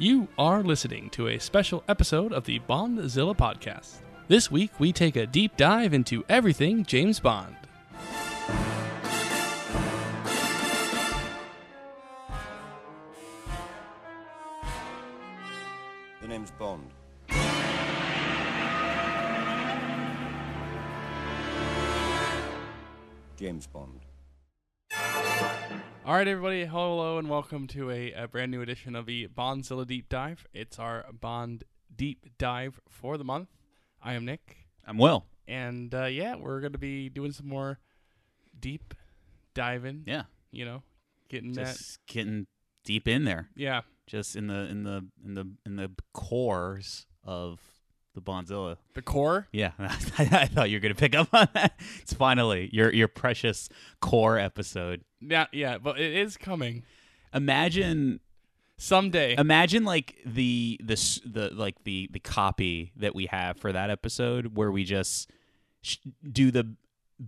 You are listening to a special episode of the Bondzilla podcast. This week, we take a deep dive into everything James Bond. The name's Bond. James Bond. All right, everybody, hello and welcome to a, a brand new edition of the Bondzilla Deep Dive. It's our Bond Deep Dive for the month. I am Nick, I'm Will. and uh, yeah, we're going to be doing some more deep diving. Yeah, You know, getting that. getting deep in there, Yeah, just in the in the in the in the cores of the Bondzilla. the core. Yeah, I, thought you were gonna pick up on that. It's finally your your precious core episode. Yeah, yeah, but it is coming Imagine someday. imagine like the the the like the the copy that we have for that episode where we just sh- do the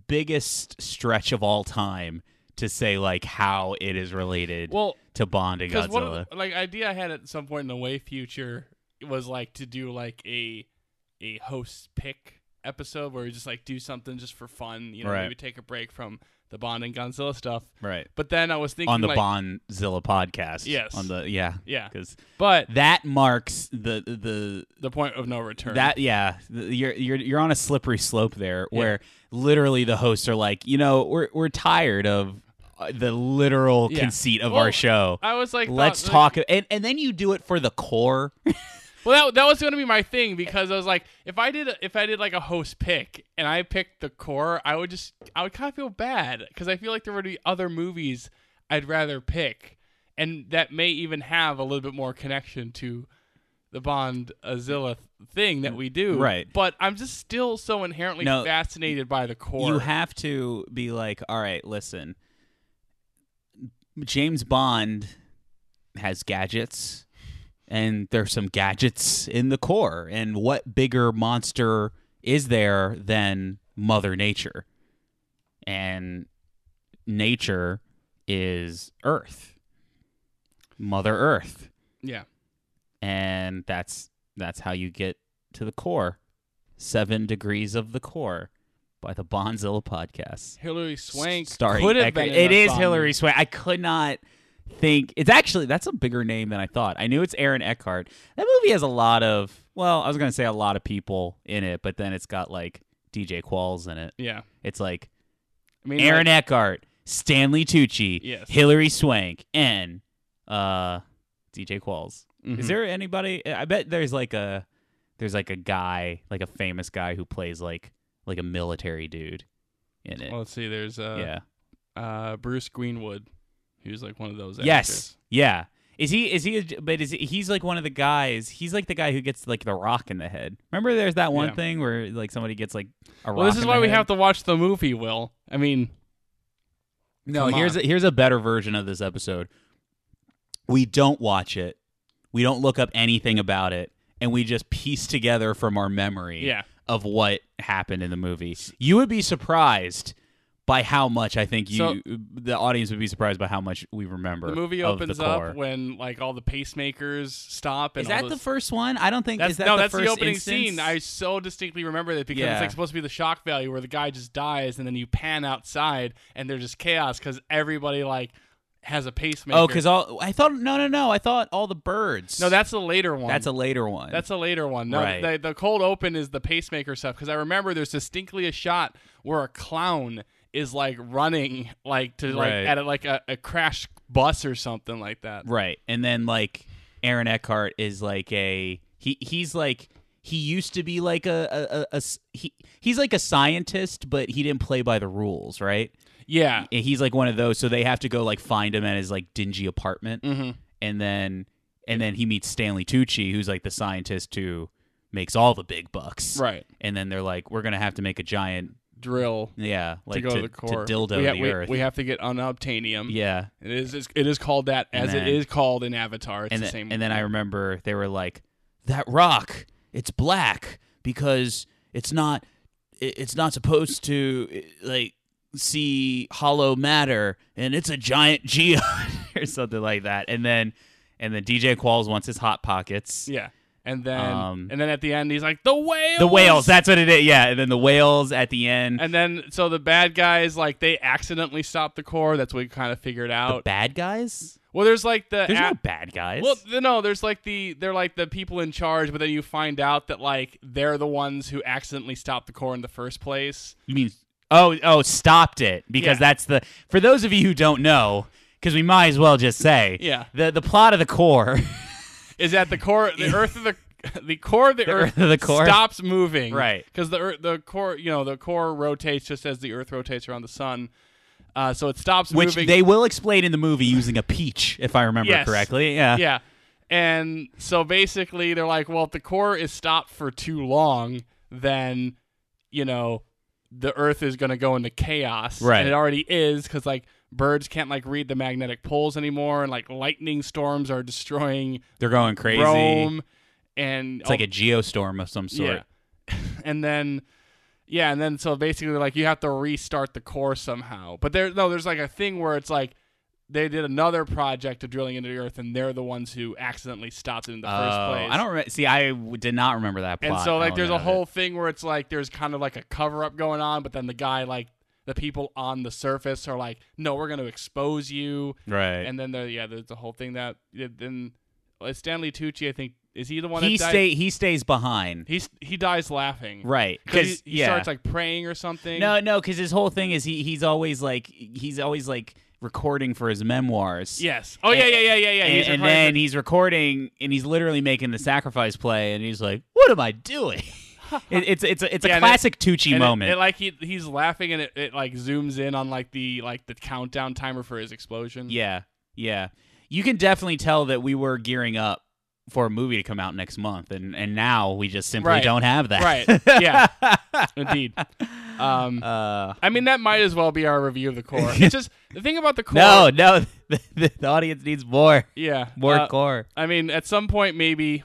biggest stretch of all time to say like how it is related well, to Bond and Godzilla. one the, like idea I had at some point in the way future was like to do like a a host pick episode where we just like do something just for fun. You know, Right. maybe take a break from the Bond and Godzilla stuff. right. But then I was thinking on the like, Bondzilla podcast. Yes. On the yeah. Yeah. Because but that marks the the the point of no return. that yeah you're you're you're on a slippery slope there where literally the hosts are like you know we're we're tired of uh, the literal Yeah. conceit of Well, our show. I was like, Let's thought, talk and and then you do it for the core. Well, that, that was going to be my thing because I was like, if I did if I did like a host pick and I picked the core, I would just I would kind of feel bad because I feel like there would be other movies I'd rather pick, and that may even have a little bit more connection to the Bond Azilla thing that we do. Right. But I'm just still so inherently No, fascinated by the core. You have to be like, all right, listen. James Bond has gadgets, and there's some gadgets in the core. And what bigger monster is there than Mother Nature? And nature is Earth, Mother Earth, yeah. and that's that's how you get to the core. Seven degrees of the core by the Bondzilla podcast. Hilary Swank starring could have been. It a Hilary. Swank. I could not think it's actually that's a bigger name than I thought. I knew it's Aaron Eckhart. That movie has a lot of well, I was gonna say a lot of people in it, but then it's got like DJ Qualls in it. Yeah. It's like I mean, Aaron like, Eckhart, Stanley Tucci, Yes. Hilary Swank, and uh, DJ Qualls. mhm. Is there anybody? I bet there's like a there's like a guy, like a famous guy who plays like like a military dude in it. Well, let's see. There's uh, yeah. uh, Bruce Greenwood, who's like one of those. Yes. actors. Yeah. Is he? Is he? A, but is he, he's like one of the guys? He's like the guy who gets like the rock in the head. Remember, there's that one Yeah. thing where like somebody gets like a rock. Well, this is in why we head? have to watch the movie. Will I mean? No, here's a, here's a better version of this episode. We don't watch it. We don't look up anything about it, and we just piece together from our memory Yeah. of what happened in the movie. You would be surprised by how much I think you So- the audience would be surprised by how much we remember. The movie opens the up when like all the pacemakers stop. And Is that the first one? I don't think That's is that no, the that's the opening instance? scene. I so distinctly remember that because Yeah. it's like supposed to be the shock value where the guy just dies and then you pan outside and there's just chaos because everybody like has a pacemaker. Oh, because all I thought no, no, no. I thought all the birds. no, that's a later one. that's a later one. That's a later one. No, Right. the, the cold open is the pacemaker stuff because I remember there's distinctly a shot where a clown is like running like to like Right. at a, like a, a crashed bus or something like that. right. And then like Aaron Eckhart is like a he. He's like he used to be like a a he. He's like a scientist, but he didn't play by the rules, right? Yeah. He's like one of those, so they have to go like find him at his like dingy apartment, Mm-hmm. and then and then he meets Stanley Tucci, who's like the scientist who makes all the big bucks, Right. And then they're like, we're gonna have to make a giant Drill Yeah, like to go to, the core. to dildo we, ha- the we, earth. we have to get unobtainium. yeah, It is it is called that as then- it is called in Avatar. It's and the then, same. and then I remember they were like, "That rock, it's black because it's not, it- it's not supposed to like see hollow matter, and it's a giant geode or something like that." And then, and then DJ Qualls wants his hot pockets. Yeah. And then Um, and then at the end he's like the whales. The whales, that's what it is. Yeah, and then the whales at the end. and then so the bad guys like they accidentally stop the core. That's what we kind of figured the out. bad guys? well, there's like the There's a- no bad guys. Well, no, there's like the they're like the people in charge, but then you find out that like they're the ones who accidentally stopped the core in the first place. you mean Oh, oh, stopped it because Yeah. that's the For those of you who don't know, cuz we might as well just say. Yeah. The the plot of the core Is that the core, the Earth of the the core of the, The Earth, Earth the core? stops moving, Right. Because the Earth, the core, you know, the core rotates just as the Earth rotates around the sun. Uh, so it stops moving. which moving. they will explain in the movie using a peach if I remember Yes. correctly. Yeah. yeah. And so basically, they're like, well, if the core is stopped for too long, then, you know, the Earth is going to go into chaos. Right. And it already is because, like, birds can't, like, read the magnetic poles anymore. And, like, lightning storms are destroying They're going crazy. Rome. And It's like a geostorm of some sort. Yeah. and then yeah, and then so basically like you have to restart the core somehow. But there no, there's like a thing where it's like they did another project of drilling into the earth and they're the ones who accidentally stopped it in the first Oh, place. I don't re- see. I w- did not remember that plot. and so like oh, there's a of it. whole thing where it's like there's kind of like a cover up going on, but then the guy like the people on the surface are like, no, we're going to expose you. right. And then there, yeah, there's the whole thing that then uh, Stanley Tucci, I think, is he the one he that died? stay he stays behind. He's he dies laughing. Right. Because he, he yeah. starts like praying or something. no, no, because his whole thing is he he's always like he's always like recording for his memoirs. Yes. Oh yeah, yeah, yeah, yeah, yeah. And, and then for- he's recording and he's literally making the sacrifice play and he's like, "What am I doing?" it, it's it's a, it's a Yeah, it- classic Tucci and moment. It, like he he's laughing and it, it like zooms in on like the like the countdown timer for his explosion. yeah, yeah. You can definitely tell that we were gearing up for a movie to come out next month, and and now we just simply Right. don't have that. Right. Yeah. Indeed. Um. Uh, I mean that might as well be our review of the core. It's just the thing about the core. no, no, the, the, the audience needs more, Yeah. more uh, core. I mean, at some point maybe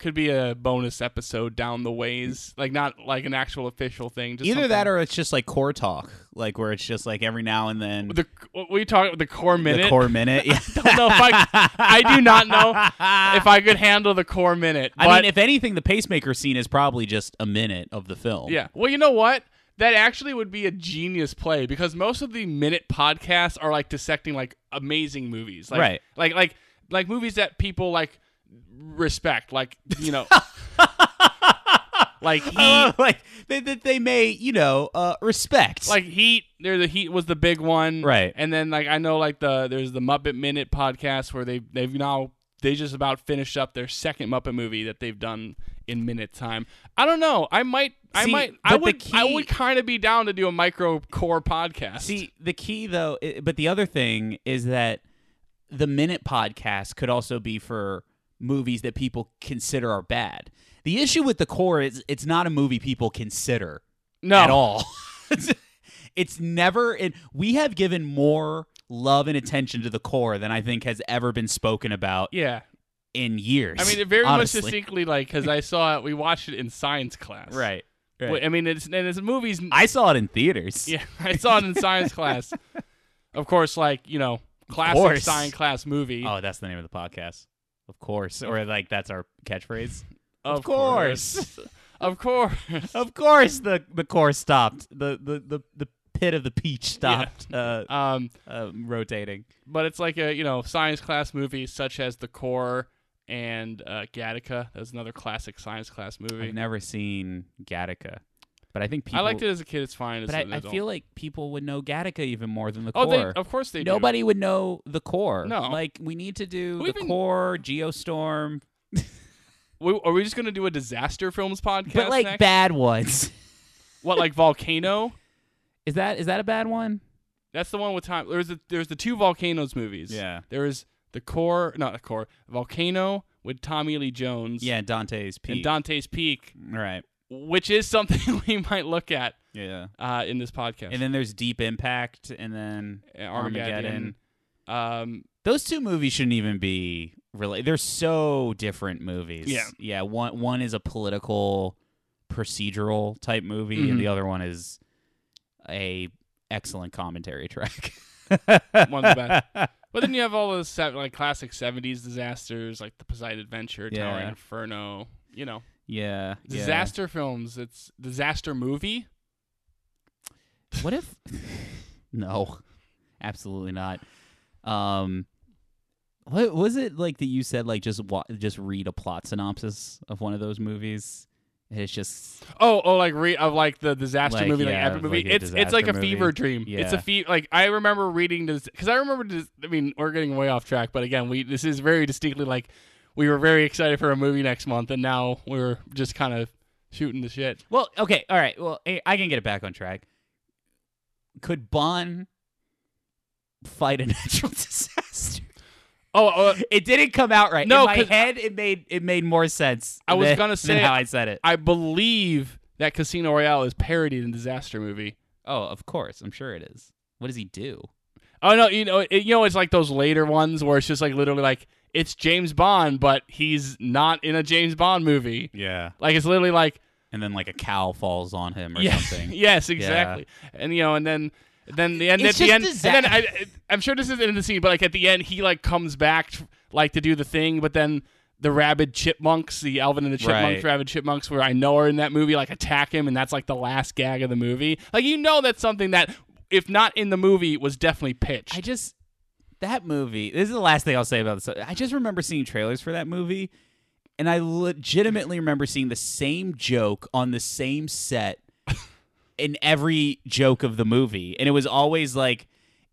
could be a bonus episode down the ways, like not like an actual official thing. Just Either something- that or it's just like core talk, like where it's just like every now and then the we talk the core minute. the core minute. Yeah. don't know if I I do not know if I could handle the core minute. I mean, if anything, the pacemaker scene is probably just a minute of the film. yeah. Well, you know what? That actually would be a genius play because most of the minute podcasts are like dissecting like amazing movies, like, Right. Like like like movies that people like respect, like you know, like Heat. love, like they, they, they may, you know, uh, respect. Like Heat, there the Heat was the big one, Right. And then like I know like the there's the Muppet Minute podcast where they they've now they just about finished up their second Muppet movie that they've done in minute time. I don't know. I might. I might. I would. I would kind of be down to do a micro core podcast. See, the key though, but the other thing is that the minute podcast could also be for movies that people consider are bad. The issue with the core is it's not a movie people consider no at all. it's, it's never and we have given more love and attention to the core than I think has ever been spoken about Yeah. in years. I mean, it very honestly. much distinctly like because I saw it. We watched it in science class. Right. right. I mean, it's and it's movies. I saw it in theaters. yeah, I saw it in science class. Of course, like you know, classic science class movie. Oh, that's the name of the podcast. Of course. Or like that's our catchphrase. of course. of course. Of course the the core stopped. The the the, the pit of the peach stopped uh, Um, uh, rotating. but it's like a you know science class movie such as The Core and uh, Gattaca. That's another classic science class movie. I've never seen Gattaca. But I think people I liked it as a kid. It's fine. As But I, I feel like people would know Gattaca even more than the oh, they, core. of course they do. Nobody would know the core. No. Like we need to do Who the even- core, Geostorm, We, are we just gonna do a disaster films podcast? but like next? bad ones. what like Volcano? Is that is that a bad one? That's the one with time. There's the there's the two volcanoes movies. Yeah. There is the core, not the core, Volcano with Tommy Lee Jones. Yeah, Dante's Peak. And Dante's Peak, right. Which is something we might look at Yeah. uh, in this podcast. And then there's Deep Impact and then Uh, Armageddon. Armageddon. Um, Those two movies shouldn't even be related. They're so different movies. Yeah. Yeah. One one is a political procedural type movie, Mhm. and the other one is a excellent commentary track. One's bad. But then you have all those se- like classic '70s disasters, like the Poseidon Adventure, Tower Yeah. Inferno. You know, yeah, yeah. disaster films. It's disaster movie. What if? no, absolutely not. Um, what was it like that you said? Like just wa- just read a plot synopsis of one of those movies. It's just Oh, oh, like re- of like the disaster Like, movie, like epic movie. like it's it's like a disaster fever movie. dream. It's a Yeah. fe- like I remember reading this because I remember. This, I mean, we're getting way off track, but again, we this is very distinctly like we were very excited for a movie next month, and now we're just kind of shooting the shit. well, okay, all right. Well, I I can get it back on track. Could Bond fight a natural disaster? Oh, uh, It didn't come out right. No, in my head, it made it made more sense. I was than- gonna say- how I said it. I believe that Casino Royale is parodied in disaster movie. oh, of course, I'm sure it is. What does he do? Oh no, you know, it, you know, it's like those later ones where it's just like literally like it's James Bond, but he's not in a James Bond movie. Yeah, Like it's literally like and then like a cow falls on him or yeah, something. yes, exactly. And you know, and then then the end It's at the just end, and then I, I'm sure this isn't in the scene, but like at the end, he like comes back like to do the thing, but then the rabid chipmunks, the Alvin and the Chipmunks, Right. rabid chipmunks, where I know are in that movie, like attack him, and that's like the last gag of the movie. Like you know, that's something that if not in the movie was definitely pitched. I just that movie. This is the last thing I'll say about this. I just remember seeing trailers for that movie, and I legitimately remember seeing the same joke on the same set in every joke of the movie, and it was always like,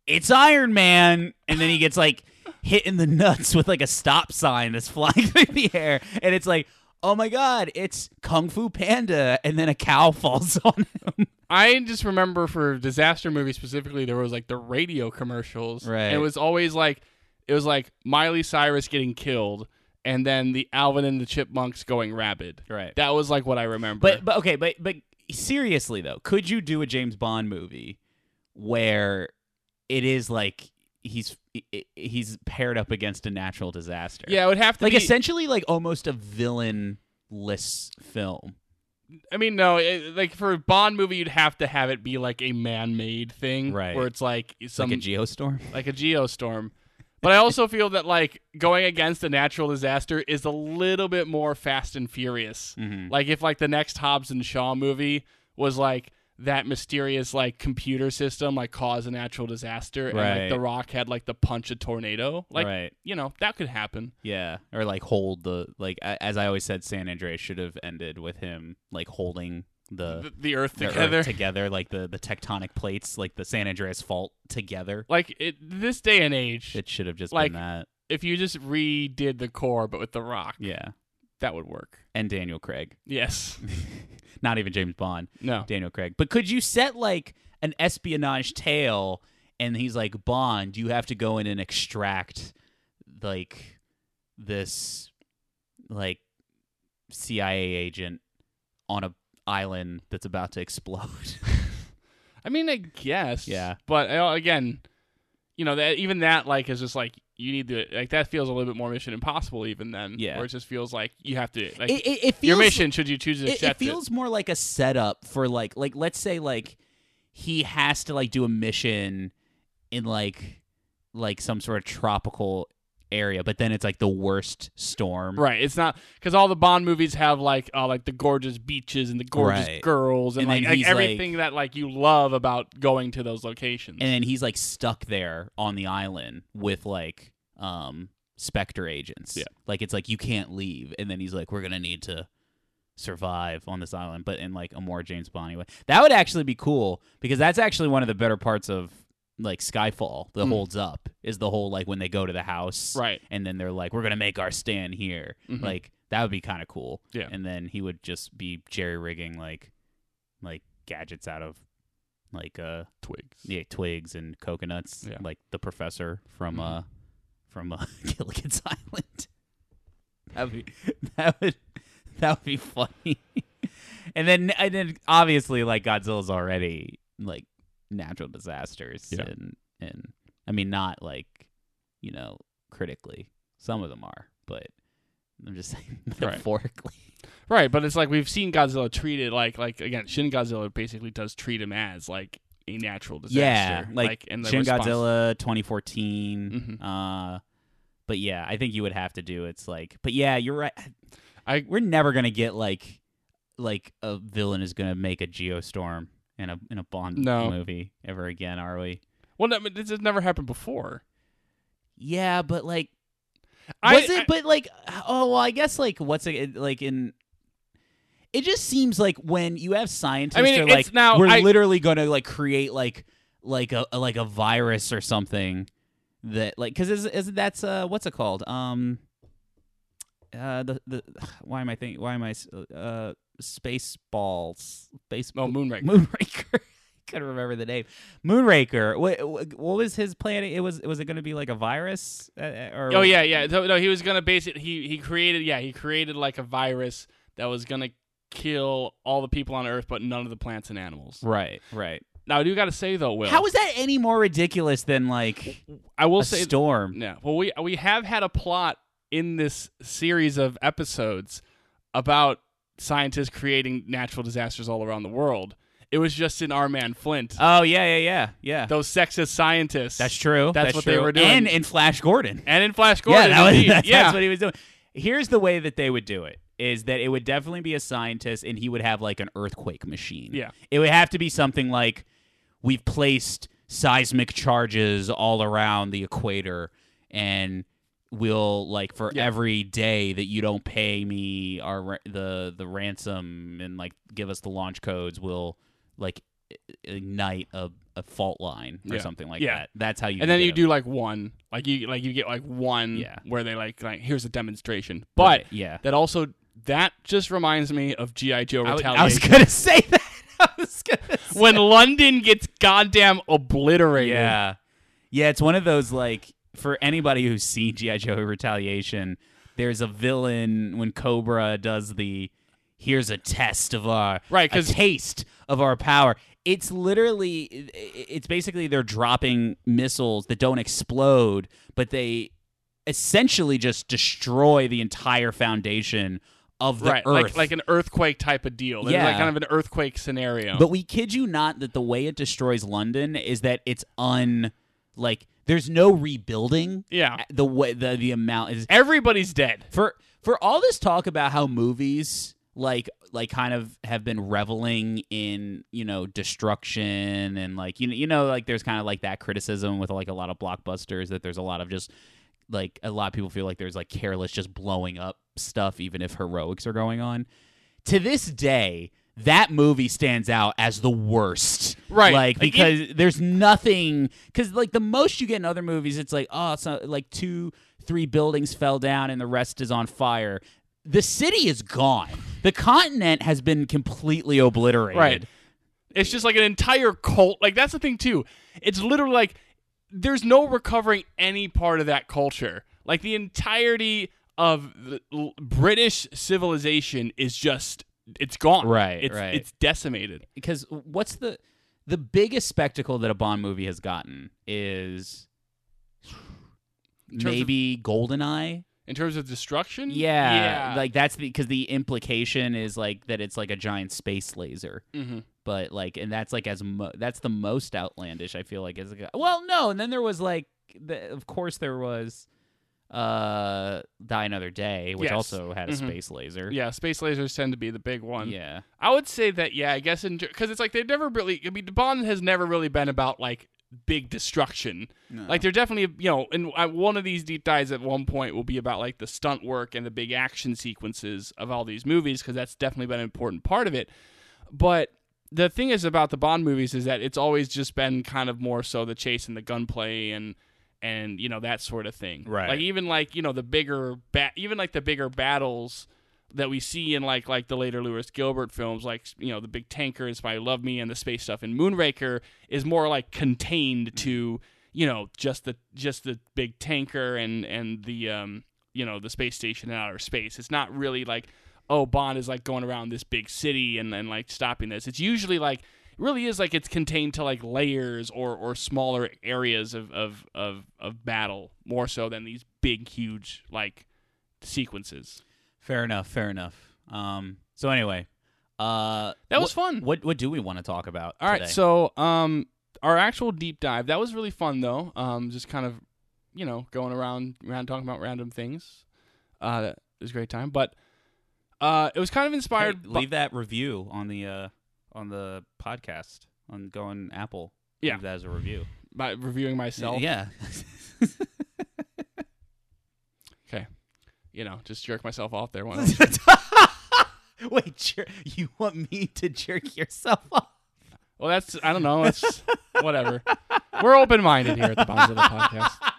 "It's Iron Man," and then he gets like hit in the nuts with like a stop sign that's flying through the air, and it's like. Oh my god, it's Kung Fu Panda and then a cow falls on him. I just remember for disaster movies specifically, there was like the radio commercials. Right. And it was always like it was like Miley Cyrus getting killed, and then the Alvin and the Chipmunks going rabid. Right. That was like what I remember. But but okay, but but seriously though, could you do a James Bond movie where it is like he's he's paired up against a natural disaster? yeah, it would have to be like be. essentially like almost a villainless film. I mean, no, it, like for a Bond movie, you'd have to have it be like a man-made thing, Right. Where it's like some like a geostorm. like a geostorm. But I also feel that like going against a natural disaster is a little bit more Fast and Furious. Mhm. Like if like the next Hobbs and Shaw movie was like that mysterious like computer system like cause a natural disaster and Right. like The Rock had like the punch a tornado. Like right. you know, that could happen. Yeah, or like hold the like as I always said, San Andreas should have ended with him like holding the, The, the earth the Earth together. together, like the the tectonic plates, like the San Andreas fault together. like it, this day and age, It should have just Like- been that. if you just redid the core but with The Rock, Yeah, that would work. and Daniel Craig, Yes. not even James Bond. No. Daniel Craig. But could you set like an espionage tale and he's like, Bond, you have to go in and extract like this like CIA agent on a island that's about to explode. I mean, I guess. Yeah. But uh, again, you know, that even that like is just like you need to like that feels a little bit more Mission Impossible even then. Yeah. Where it just feels like you have to like it, it, it feels your mission should you choose to accept it feels more like a setup for like like let's say like he has to like do a mission in like like some sort of tropical area but then it's like the worst storm Right. It's not because all the Bond movies have like uh, like the gorgeous beaches and the gorgeous Right. girls and, And like, then like he's, everything that like you love about going to those locations. and then he's like stuck there on the island with like um SPECTRE agents Yeah. like it's like you can't leave and then he's like we're gonna need to survive on this island but in like a more james bond way that would actually be cool because that's actually one of the better parts of like skyfall that Mm. holds up is the whole like when they go to the house right. and then they're like we're gonna make our stand here Mhm. like that would be kind of cool Yeah. and then he would just be jerry rigging like like gadgets out of like uh Twigs. yeah, twigs and coconuts, Yeah. like the professor from Mhm. uh from uh, Gilligan's Island. That would be that would that would be funny. and then and then obviously like Godzilla's already like natural disasters Yeah. and and I mean not like you know critically. Some of them are, but I'm just saying Right. metaphorically. Right, but it's like we've seen Godzilla treated like like again, Shin Godzilla basically does treat him as like a natural disaster Yeah, like, and the Shin response- Godzilla 2014. Mhm. Uh, but yeah, I think you would have to do. It's like, but yeah, you're right. I We're never gonna get like like a villain is gonna make a geostorm in a in a Bond No. movie ever again, are we? well, no, this has never happened before. Yeah, but like I- was it? I- but like, oh well, I guess like what's it like in? It just seems like when you have scientists, I mean, are like, now- we're I- literally going to like create like like a, like a virus or something that like because is is that's uh what's it called um uh the the why am I thinking why am I s- uh space balls space Oh, Moonraker. Moonraker. I couldn't remember the name. Moonraker. What, what was his plan? It was was it going to be like a virus? Uh, uh, or Oh yeah, yeah. So, no, he was gonna base it. He he created yeah he created like a virus that was gonna kill all the people on Earth, but none of the plants and animals. Right, right. Now I do got to say though, Will, How is that any more ridiculous than like I will a say storm? Yeah. Well, we we have had a plot in this series of episodes about scientists creating natural disasters all around the world. It was just in Our Man Flint. Oh yeah, yeah, yeah, yeah. Those sexist scientists. That's true. That's what they were doing. And in Flash Gordon. And in Flash Gordon, yeah, that was, that's, yeah. that's what he was doing. Here's the way that they would do it: is that it would definitely be a scientist, and he would have like an earthquake machine. Yeah. it would have to be something like we've placed seismic charges all around the equator, and we'll like for Yeah. every day that you don't pay me our the the ransom and like give us the launch codes, we'll like ignite a, a fault line or Yeah. something like Yeah. that. That's how you. and then you it. do like one, like you like you get like one, Yeah. where they like like here's a demonstration. But yeah. that also that just reminds me of GI Joe I, Retaliation. I was gonna say that. I was gonna when London gets goddamn obliterated. Yeah. Yeah, it's one of those like for anybody who's seen G.I. Joe Retaliation, there's a villain when Cobra does the here's a test of our Right, a taste of our power. It's literally it's basically they're dropping missiles that don't explode, but they essentially just destroy the entire foundation of the right, earth. like like an earthquake type of deal. There's like Yeah. kind of an earthquake scenario. But we kid you not that the way it destroys London is that it's un like there's no rebuilding. yeah, The way the the amount is everybody's dead. for for all this talk about how movies like like kind of have been reveling in you know destruction and like you know you know like there's kind of like that criticism with like a lot of blockbusters that there's a lot of just like a lot of people feel like there's like careless just blowing up stuff even if heroics are going on to this day that movie stands out as the worst Right. like Like, because there's nothing because like the most you get in other movies it's like oh it's not, like two three buildings fell down and the rest is on fire the city is gone the continent has been completely obliterated Right. It's just like an entire cult. Like that's the thing too. It's literally like there's no recovering any part of that culture. Like the entirety of British civilization is just it's gone. Right, It's right. it's decimated. because what's the the biggest spectacle that a bond movie has gotten is maybe of- goldeneye In terms of destruction? yeah, Yeah. like that's the because the implication is like that it's like a giant space laser hmm but like and that's like as mo- that's the most outlandish i feel like is well no and then there was like the, of course there was uh die another day which Yes. also had a Mhm. space laser Yeah, space lasers tend to be the big one. yeah I would say that yeah, I guess because it's like they've never really. I mean, Bond has never really been about like big destruction. Like they're definitely you know, and one of these deep dives at one point will be about like the stunt work and the big action sequences of all these movies because that's definitely been an important part of it. But the thing is about the Bond movies is that it's always just been kind of more so the chase and the gunplay and and you know that sort of thing. Right. Like even like you know the bigger ba- even like the bigger battles that we see in like like the later Lewis Gilbert films, like you know the big tanker is by Love Me and the space stuff. And Moonraker is more like contained to you know just the just the big tanker and and the um you know the space station in outer space. It's not really like oh Bond is like going around this big city and and like stopping this. It's usually like really is like it's contained to like layers or or smaller areas of of of, of battle more so than these big huge like sequences. fair enough fair enough um so anyway uh That was what- fun. what what do we want to talk about All right, today? so um, our actual deep dive that was really fun though. Um, just kind of, you know, going around around talking about random things. Uh, that was a great time, but uh, it was kind of Hey, inspired. by- leave that review on the uh, on the podcast on going Apple. Yeah. leave that as a review. by reviewing myself. Yeah. Okay. You know, just jerk myself off there. One Wait, jer- you want me to jerk yourself off? well, that's I don't know. It's whatever. We're open minded here at the Bondzilla Podcast.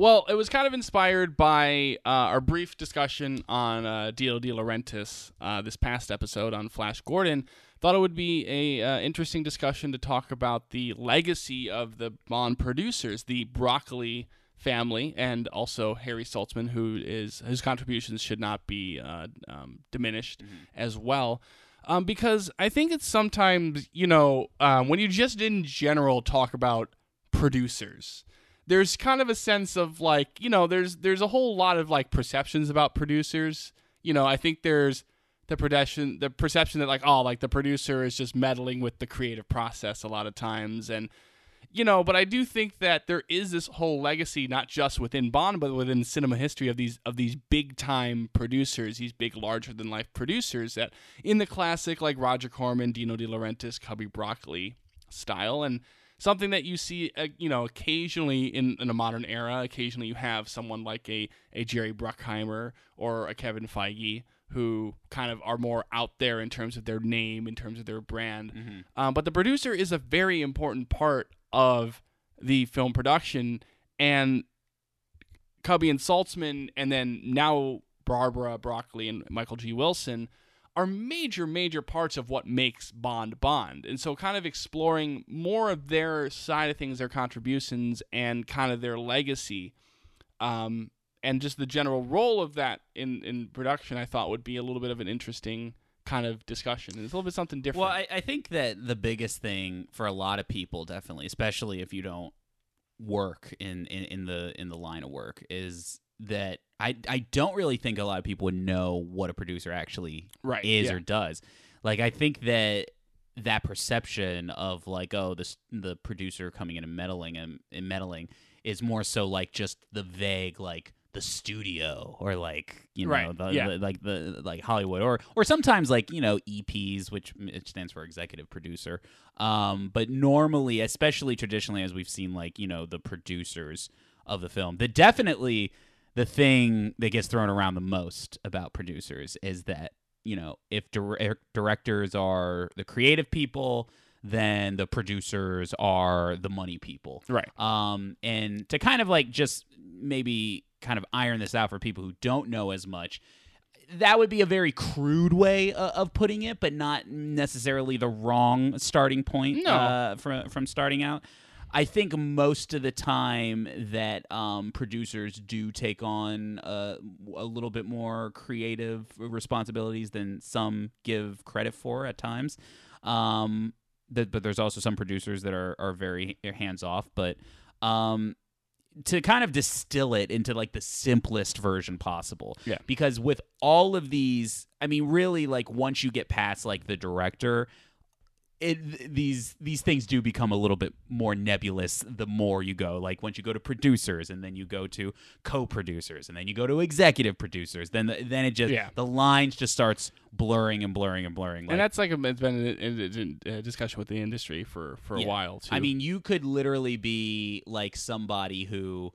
Well, it was kind of inspired by uh, our brief discussion on uh, Dino De Laurentiis uh, this past episode on Flash Gordon. Thought it would be a uh, interesting discussion to talk about the legacy of the Bond producers, the Broccoli family, and also Harry Saltzman, who is whose contributions should not be uh, um, diminished as well. Um, because I think it's sometimes you know um, when you just in general talk about producers there's kind of a sense of like you know there's there's a whole lot of like perceptions about producers. You know i think there's the perception the perception that like oh like the producer is just meddling with the creative process a lot of times. And you know but i do think that there is this whole legacy not just within bond but within cinema history of these of these big time producers these big larger than life producers that in the classic like roger corman dino de laurentiis cubby broccoli style. And something that you see uh, you know occasionally in, in a modern era occasionally you have someone like a, a jerry bruckheimer or a kevin feige who kind of are more out there in terms of their name in terms of their brand. Um, but the producer is a very important part of the film production and cubby and saltzman and then now barbara broccoli and michael g. Wilson are major, major parts of what makes Bond Bond. And so, kind of exploring more of their side of things, their contributions, and kind of their legacy, um, and just the general role of that in, in production, I thought would be a little bit of an interesting kind of discussion. And it's a little bit something different. Well, I, I think that the biggest thing for a lot of people, definitely, especially if you don't work in, in, in the in the line of work, is that I I don't really think a lot of people would know what a producer actually right. is yeah. or does. Like I think that that perception of like oh this the producer coming in and meddling and, and meddling is more so like just the vague like the studio or like you know Right, the, yeah. the- like the like Hollywood or or sometimes like you know EPs which it stands for executive producer um but normally especially traditionally as we've seen like you know the producers of the film that definitely the thing that gets thrown around the most about producers is that you know if dir- directors are the creative people then the producers are the money people Right. um and to kind of like just maybe kind of iron this out for people who don't know as much that would be a very crude way uh, of putting it but not necessarily the wrong starting point No. uh, from from starting out I think most of the time that um, producers do take on uh, a little bit more creative responsibilities than some give credit for at times. Um, that, but there's also some producers that are, are very hands off. But um, to kind of distill it into like the simplest version possible. Yeah. Because with all of these, I mean, really, like once you get past like the director, it these these things do become a little bit more nebulous the more you go like once you go to producers and then you go to co-producers and then you go to executive producers then the, then it just Yeah. the lines just starts blurring and blurring and blurring like, and that's like a, it's been a, a, a discussion with the industry for, for a Yeah. while, too. I mean, you could literally be like somebody who,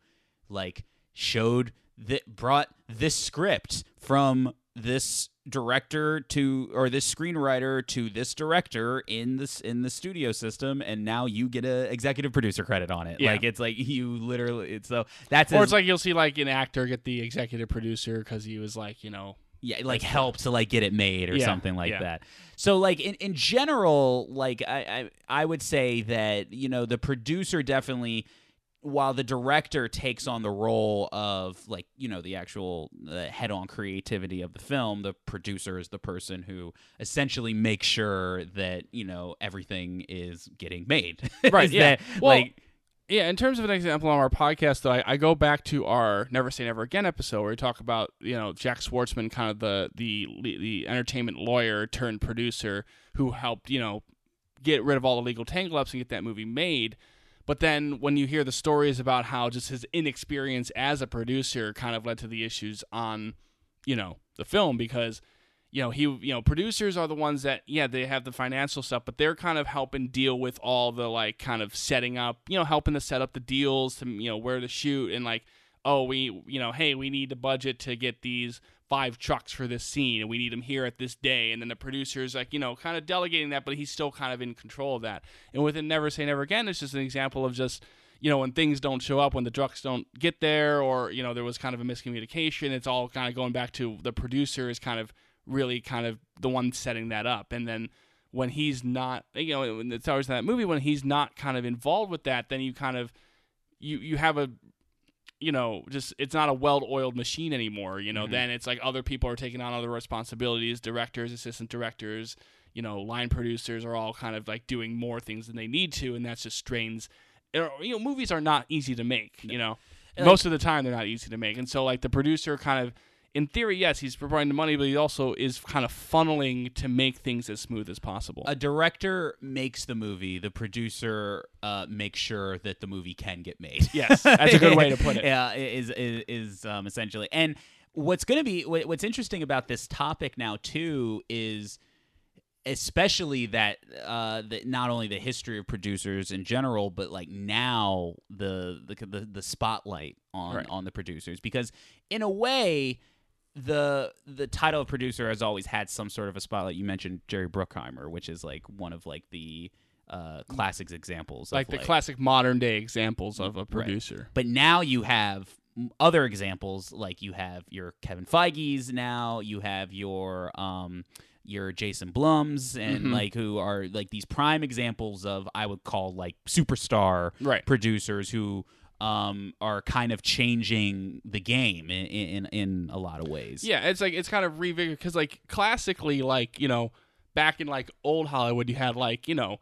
like, showed that brought this script from this director to or this screenwriter to this director in this in the studio system and now you get a executive producer credit on it Yeah. like it's like you literally it's so that's or as- it's like you'll see like an actor get the executive producer because he was like, you know, yeah like help to like get it made or Yeah, something like yeah. that so like in, in general like I, I i would say that you know the producer definitely while the director takes on the role of like you know the actual uh, head-on creativity of the film the producer is the person who essentially makes sure that you know everything is getting made Right, yeah. that, Well, like Yeah, in terms of an example on our podcast, though, I, I go back to our "Never Say Never Again" episode where we talk about you know Jack Schwartzman, kind of the the the entertainment lawyer turned producer who helped you know get rid of all the legal tangle-ups and get that movie made. But then when you hear the stories about how just his inexperience as a producer kind of led to the issues on, you know, the film because you know, he you know, producers are the ones that yeah, they have the financial stuff, but they're kind of helping deal with all the like kind of setting up, you know, helping to set up the deals to, you know, where to shoot and like oh, we you know, hey, we need the budget to get these five trucks for this scene and we need them here at this day. And then the producer's like you know kind of delegating that but he's still kind of in control of that. And within never say never again it's just an example of just you know when things don't show up when the trucks don't get there or you know there was kind of a miscommunication it's all kind of going back to the producer is kind of really kind of the one setting that up. And then when he's not you know towers in that movie when he's not kind of involved with that then you kind of you you have a you know, just it's not a well-oiled machine anymore. You know, Mm-hmm. then it's like other people are taking on other responsibilities. Directors, assistant directors, you know, line producers are all kind of like doing more things than they need to, and that's just strains. You know, movies are not easy to make. You know, most of the time they're not easy to make, and so like the producer kind of. In theory, yes, he's providing the money, but he also is kind of funneling to make things as smooth as possible. a director makes the movie the producer uh, makes sure that the movie can get made Yes, that's a good way to put it. yeah is is, is um, essentially and what's going to be what's interesting about this topic now too is especially that uh that not only the history of producers in general but like now the the the, the spotlight on Right. on the producers because in a way the the title of producer has always had some sort of a spotlight. You mentioned Jerry Bruckheimer, which is like one of like the uh, classic examples, like of, the classic modern day examples of a producer. But now you have other examples, like you have your Kevin Feige's now, you have your um your Jason Blums, and Mhm. like who are like these prime examples of I would call like superstar Right. producers who um are kind of changing the game in in, in a lot of ways. Yeah, it's like it's kind of revigor because like classically, like you know, back in like old Hollywood, you had like you know,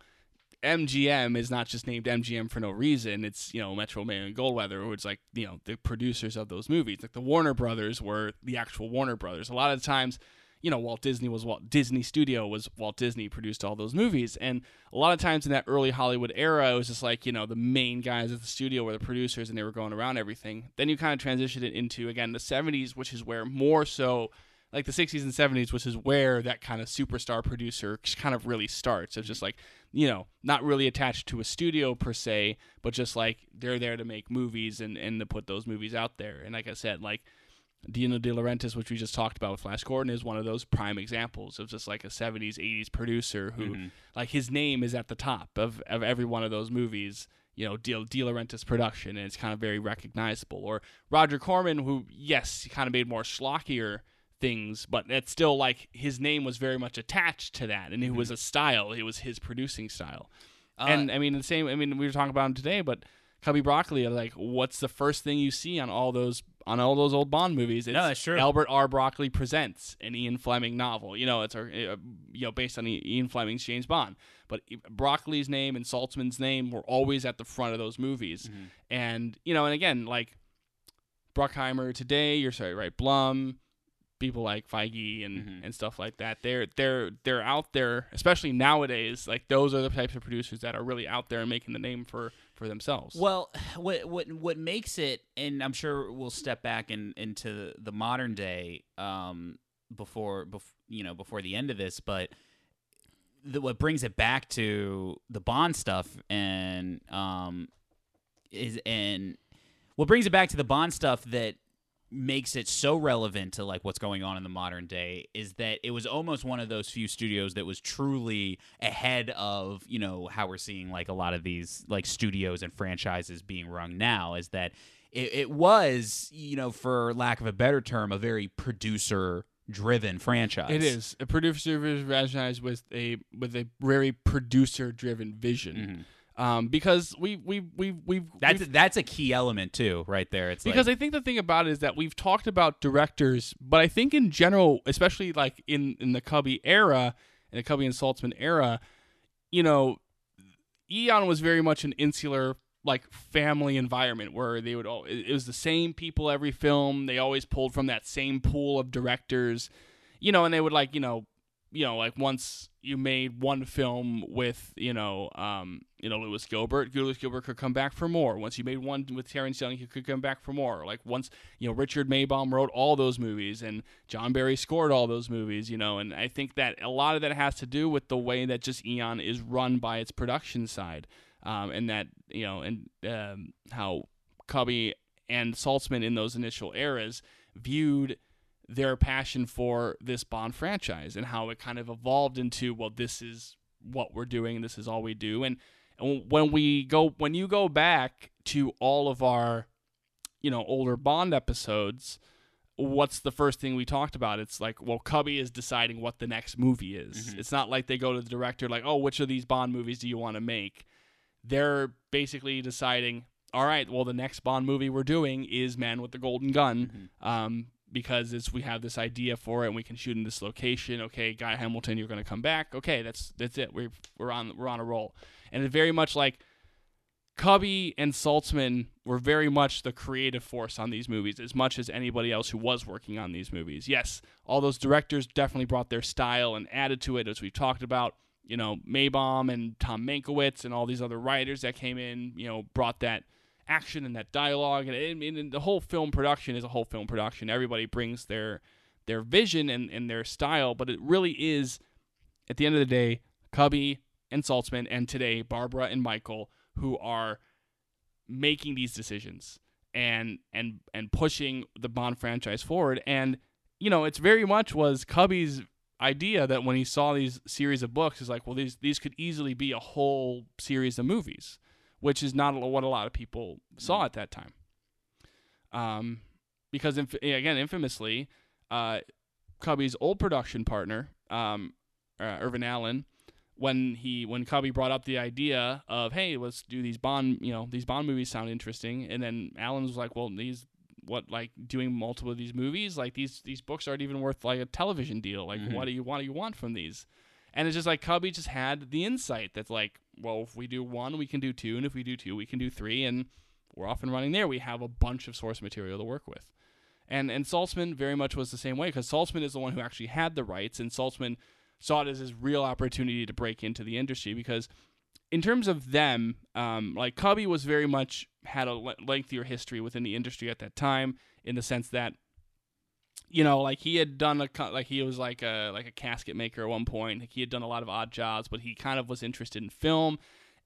MGM is not just named MGM for no reason. It's you know Metro Man and Goldweather, which like you know the producers of those movies. Like the Warner Brothers were the actual Warner Brothers. A lot of times, you know, Walt Disney was Walt Disney Studio was Walt Disney produced all those movies, and a lot of times in that early Hollywood era, it was just like you know the main guys at the studio were the producers, and they were going around everything. Then you kind of transitioned it into again the '70s, which is where more so like the 60s and 70s, which is where that kind of superstar producer kind of really starts. It's just like, you know, not really attached to a studio per se, but just like they're there to make movies and, and to put those movies out there. And like I said, like Dino De Laurentiis, which we just talked about with Flash Gordon, is one of those prime examples of just like a 70s, 80s producer who, mm-hmm. like, his name is at the top of, of every one of those movies. You know, De, De Laurentiis production, and it's kind of very recognizable. Or Roger Corman, who, yes, he kind of made more schlockier things, but it's still like his name was very much attached to that, and it mm-hmm. was a style. It was his producing style. Uh, and I mean, the same. I mean, we were talking about him today, but Cubby Broccoli. Like, what's the first thing you see on all those on all those old Bond movies? It's No, that's true. Albert R. Broccoli presents an Ian Fleming novel. You know, it's a, you know based on Ian Fleming's James Bond. But Broccoli's name and Saltzman's name were always at the front of those movies, Mm-hmm. and you know, and again, like Bruckheimer today, you're sorry, right? Blum, people like Feige and, Mhm. and stuff like that. They're they're they're out there, especially nowadays. Like those are the types of producers that are really out there and making the name for for themselves. Well, what what what makes it, and I'm sure we'll step back in, into the modern day um, before, bef- you know, before the end of this, but the, what brings it back to the Bond stuff and um, is and what brings it back to the Bond stuff that makes it so relevant to like what's going on in the modern day is that it was almost one of those few studios that was truly ahead of you know how we're seeing like a lot of these like studios and franchises being run now is that it, it was you know for lack of a better term a very producer driven franchise. It is. A producer franchise with a with a very producer driven vision. Mm-hmm. Um, because we we we we've Mm-hmm. that's we've- that's a key element too right there it's because like, I think the thing about it is that we've talked about directors, but I think in general, especially like in in the Cubby era, in the Cubby and Saltzman era, you know, Eon was very much an insular like family environment where they would all it was the same people every film. They always pulled from that same pool of directors, you know, and they would like you know you know, like once you made one film with, you know, um, you know, Lewis Gilbert, Lewis Gilbert could come back for more. Once you made one with Terrence Young, he could come back for more. Like once, you know, Richard Maibaum wrote all those movies and John Barry scored all those movies, you know, and I think that a lot of that has to do with the way that just Eon is run by its production side. Um, and that, you know, and um, how Cubby and Saltzman in those initial eras viewed their passion for this Bond franchise and how it kind of evolved into well this is what we're doing this is all we do. And, and when we go when you go back to all of our you know older Bond episodes what's the first thing we talked about? It's like well Cubby is deciding what the next movie is. Mhm. it's not like they go to the director like oh which of these Bond movies do you want to make? They're basically deciding all right well the next Bond movie we're doing is Man with the Golden Gun. Um, because it's we have this idea for it and we can shoot in this location. Okay, Guy Hamilton, you're going to come back. Okay, that's that's it. We're we're on we're on a roll, and it's very much like Cubby and Saltzman were very much the creative force on these movies, as much as anybody else who was working on these movies. Yes, all those directors definitely brought their style and added to it, as we've talked about. You know, Maibaum and Tom Mankiewicz and all these other writers that came in, you know, brought that action and that dialogue, and, and, and the whole film production is a whole film production. Everybody brings their their vision and, and their style, but it really is, at the end of the day, Cubby and Saltzman, and today Barbara and Michael, who are making these decisions and and and pushing the Bond franchise forward. And you know, it's very much was Cubby's idea that when he saw these series of books, is like, well, these these could easily be a whole series of movies, which is not what a lot of people saw at that time. Um, because inf- again, infamously, uh, Cubby's old production partner, um, uh, Irving Allen, when he when Cubby brought up the idea of hey let's do these Bond you know these Bond movies sound interesting and then Allen was like well these what like doing multiple of these movies like these these books aren't even worth like a television deal like Mhm. what do you what do you want from these and it's just like Cubby just had the insight that's like well if we do one we can do two and if we do two we can do three and we're off and running there. We have a bunch of source material to work with. And and Saltzman very much was the same way because Saltzman is the one who actually had the rights and Saltzman saw it as his real opportunity to break into the industry because in terms of them um, like cubby was very much had a le- lengthier history within the industry at that time in the sense that you know like he had done a like he was like a like a casket maker at one point like he had done a lot of odd jobs but he kind of was interested in film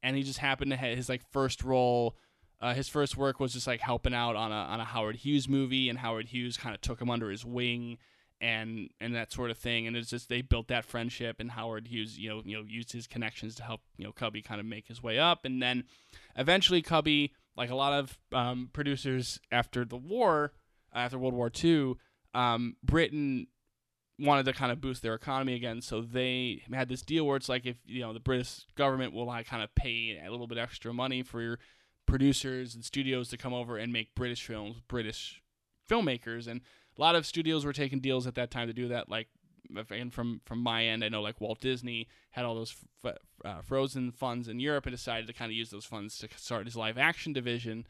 and he just happened to have his like first role uh, his first work was just like helping out on a on a Howard Hughes movie, and Howard Hughes kind of took him under his wing, and and that sort of thing. And it's just they built that friendship, and Howard Hughes, you know, you know, used his connections to help you know Cubby kind of make his way up, and then eventually Cubby, like a lot of um, producers after the war, after World War II, um, Britain wanted to kind of boost their economy again, so they had this deal where it's like if you know the British government will like kind of pay a little bit extra money for your producers and studios to come over and make British films, British filmmakers, and a lot of studios were taking deals at that time to do that. Like, and from from my end, I know like Walt Disney had all those f- uh, Frozen funds in Europe and decided to kind of use those funds to start his live action division.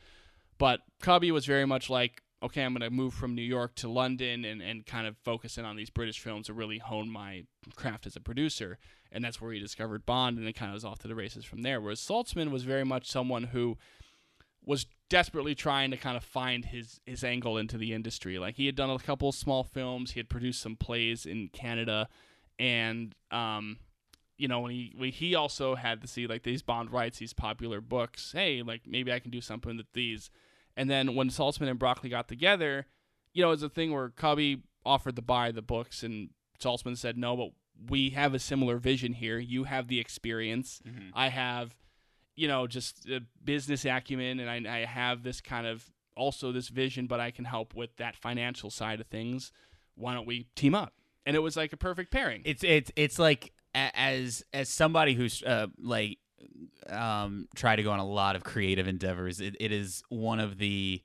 But Cubby was very much like, okay, I'm going to move from New York to London and, and kind of focus in on these British films to really hone my craft as a producer. And that's where he discovered Bond, and it kind of was off to the races from there. Whereas Saltzman was very much someone who was desperately trying to kind of find his his angle into the industry. Like he had done a couple small films, he had produced some plays in Canada, and um, you know, when he when he also had to see like these Bond writes these popular books. Hey, like maybe I can do something with these. And then when Saltzman and Broccoli got together, you know, it was a thing where Cubby offered to buy the books, and Saltzman said no, but we have a similar vision here. You have the experience. I have, you know, just a business acumen, and I, I have this kind of also this vision, but I can help with that financial side of things. Why don't we team up? And it was like a perfect pairing. It's it's it's like as as somebody who's uh, like um tried to go on a lot of creative endeavors. It, it is one of the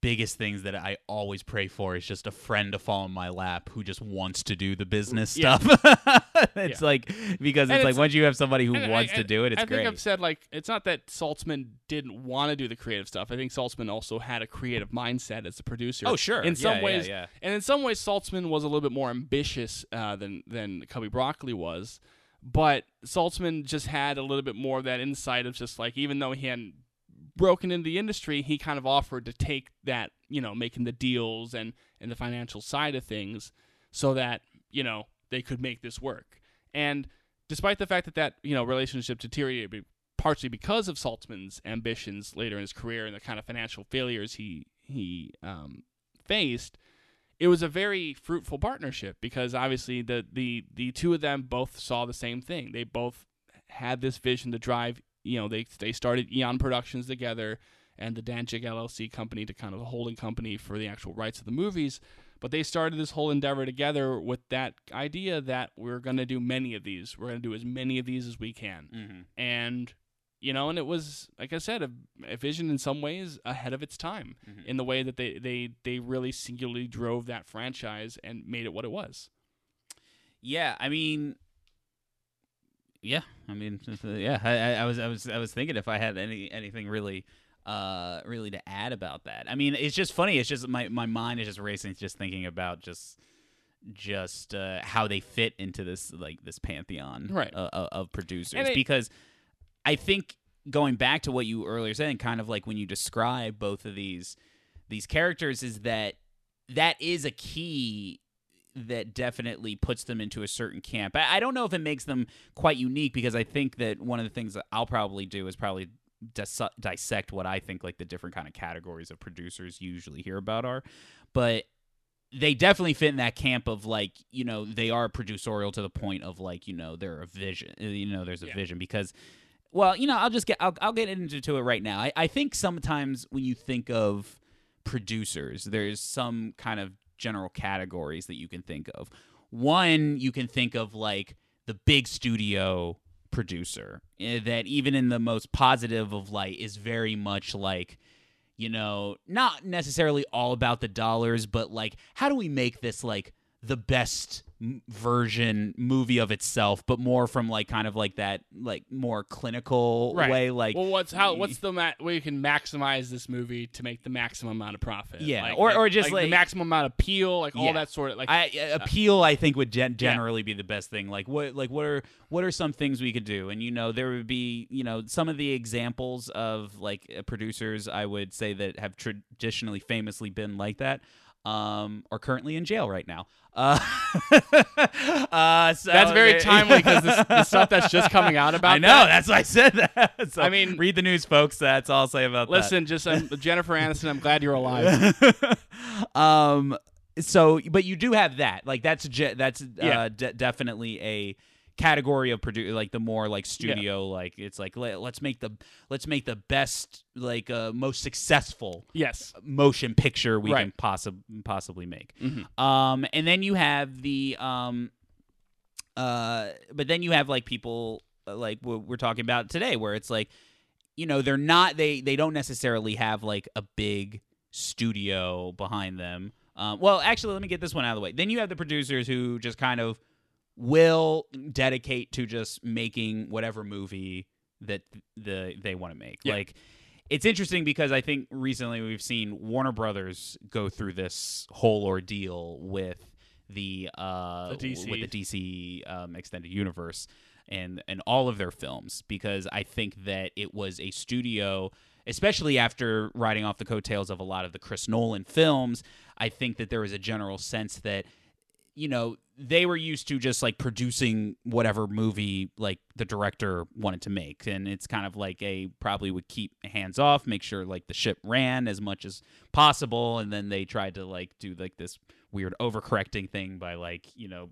biggest things that I always pray for is just a friend to fall in my lap who just wants to do the business Yeah. stuff. it's Yeah. like because And it's like once you have somebody who wants I, to do it, it's I great. think I've said like it's not that Saltzman didn't want to do the creative stuff. I think Saltzman also had a creative mindset as a producer. Oh, sure. In some Yeah, ways, yeah. and in some ways, Saltzman was a little bit more ambitious uh, than than Cubby Broccoli was. But Saltzman just had a little bit more of that insight of just like even though he hadn't broken into the industry, he kind of offered to take that, you know, making the deals and and the financial side of things, so that you know they could make this work. And despite the fact that that you know relationship deteriorated partially because of Saltzman's ambitions later in his career and the kind of financial failures he he um, faced, it was a very fruitful partnership because obviously the the the two of them both saw the same thing. They both had this vision to drive. You know, they they started Eon Productions together and the Danjaq LLC company to kind of a holding company for the actual rights of the movies. But they started this whole endeavor together with that idea that we're going to do many of these. We're going to do as many of these as we can. Mhm. And you know, and it was like I said, a, a vision in some ways ahead of its time Mhm. in the way that they they they really singularly drove that franchise and made it what it was. Yeah, I mean, yeah, I mean, yeah. I, I- was, I was, I was thinking if I had any anything really, uh, really to add about that. I mean, it's just funny. It's just my my mind is just racing, just thinking about just just uh, how they fit into this like this pantheon Right. uh, of producers it- because I think going back to what you earlier said, and kind of like when you describe both of these these characters, is that that is a key that definitely puts them into a certain camp. I, I don't know if it makes them quite unique because I think that one of the things that I'll probably do is probably dis- dissect what I think like the different kind of categories of producers usually hear about are, but they definitely fit in that camp of like you know they are producerial to the point of like you know they're a vision you know there's a Yeah. vision because well you know i'll just get i'll, I'll get into to it right now. I, I think sometimes when you think of producers there's some kind of general categories that you can think of. One you can think of like the big studio producer eh, that even in the most positive of light is very much like you know, not necessarily all about the dollars, but like, how do we make this like the best version movie of itself, but more from like kind of like that like more clinical Right. way, like well, what's how what's the ma- way you can maximize this movie to make the maximum amount of profit? Yeah, Like- or- like- or just the like- maximum amount of appeal, like Yeah. all that sort of like. I, uh, appeal, I think, would gen- generally be the best thing. Like what, like what are what are some things we could do? And you know, there would be you know some of the examples of like producers I would say that have traditionally, famously been like that. Um, are currently in jail right now. Uh, uh, so that's very they- timely because the, the stuff that's just coming out about. I know. that- That's why I said that. So I mean- read the news, folks. That's all I'll say about that. Listen, just um, Jennifer Aniston. I'm glad you're alive. um so but you do have that like that's that's uh, Yeah. de- definitely a category of produ- like the more like studio like it's like let, let's make the let's make the best like uh most successful yes. motion picture we Right. can possibly possibly make Mhm. um and then you have the um uh but then you have like people uh, like what we're talking about today where it's like you know they're not they they don't necessarily have like a big studio behind them um, well actually let me get this one out of the way then you have the producers who just kind of will dedicate to just making whatever movie that the they want to make Yeah. like it's interesting because I think recently we've seen Warner Brothers go through this whole ordeal with the uh The DC. with the DC um, extended universe and and all of their films because I think that it was a studio especially after riding off the coattails of a lot of the Chris Nolan films I think that there was a general sense that you know they were used to just like producing whatever movie like the director wanted to make. And it's kind of like a probably would keep hands off make sure like the ship ran as much as possible. And then they tried to like do like this weird overcorrecting thing by like you know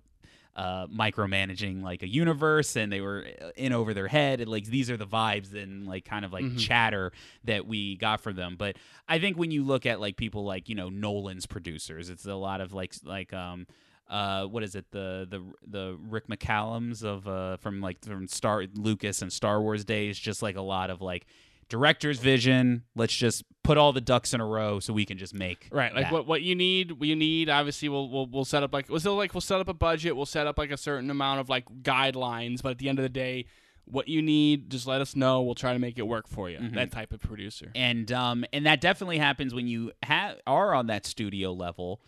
uh, micromanaging like a universe. And they were uh, in over their head. And like these are the vibes and like kind of like Mhm. chatter that we got from them. But i think when you look at like people like you know nolan's producers it's a lot of like like um uh what is it the the the rick mccallums of uh from like from star lucas and star wars days just like a lot of like director's vision. Let's just put all the ducks in a row so we can just make Right, like that. what what you need, what you need. Obviously, we'll we'll we'll set up like we'll like we'll set up a budget. We'll set up like a certain amount of like guidelines. But at the end of the day, what you need, just let us know. We'll try to make it work for you. Mm-hmm. That type of producer. and um and that definitely happens when you ha- are on that studio level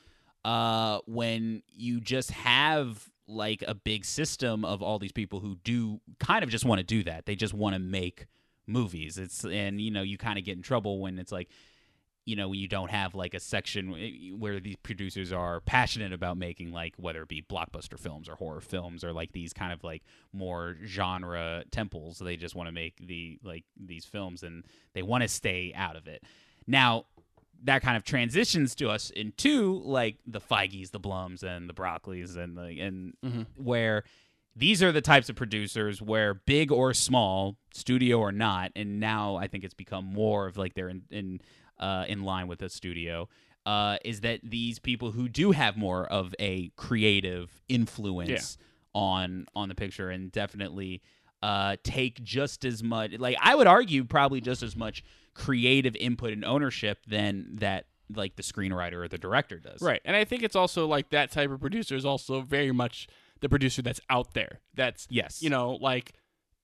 uh when you just have like a big system of all these people who do kind of just want to do that. They just want to make movies. It's and you know you kind of get in trouble when it's like you know when you don't have like a section where these producers are passionate about making like whether it be blockbuster films or horror films or like these kind of like more genre temples. They just want to make the like these films and they want to stay out of it. Now that kind of transitions to us into like the Feiges, the Blums, and the Broccoli's, and the and where these are the types of producers where big or small, studio or not, and now I think it's become more of like they're in in uh, in line with the studio. Uh, is that these people who do have more of a creative influence on on the picture and definitely uh, take just as much like I would argue probably just as much creative input and ownership than that like the screenwriter or the director does. Right, and I think it's also like that type of producer is also very much the producer that's out there. That's Yes. you know, like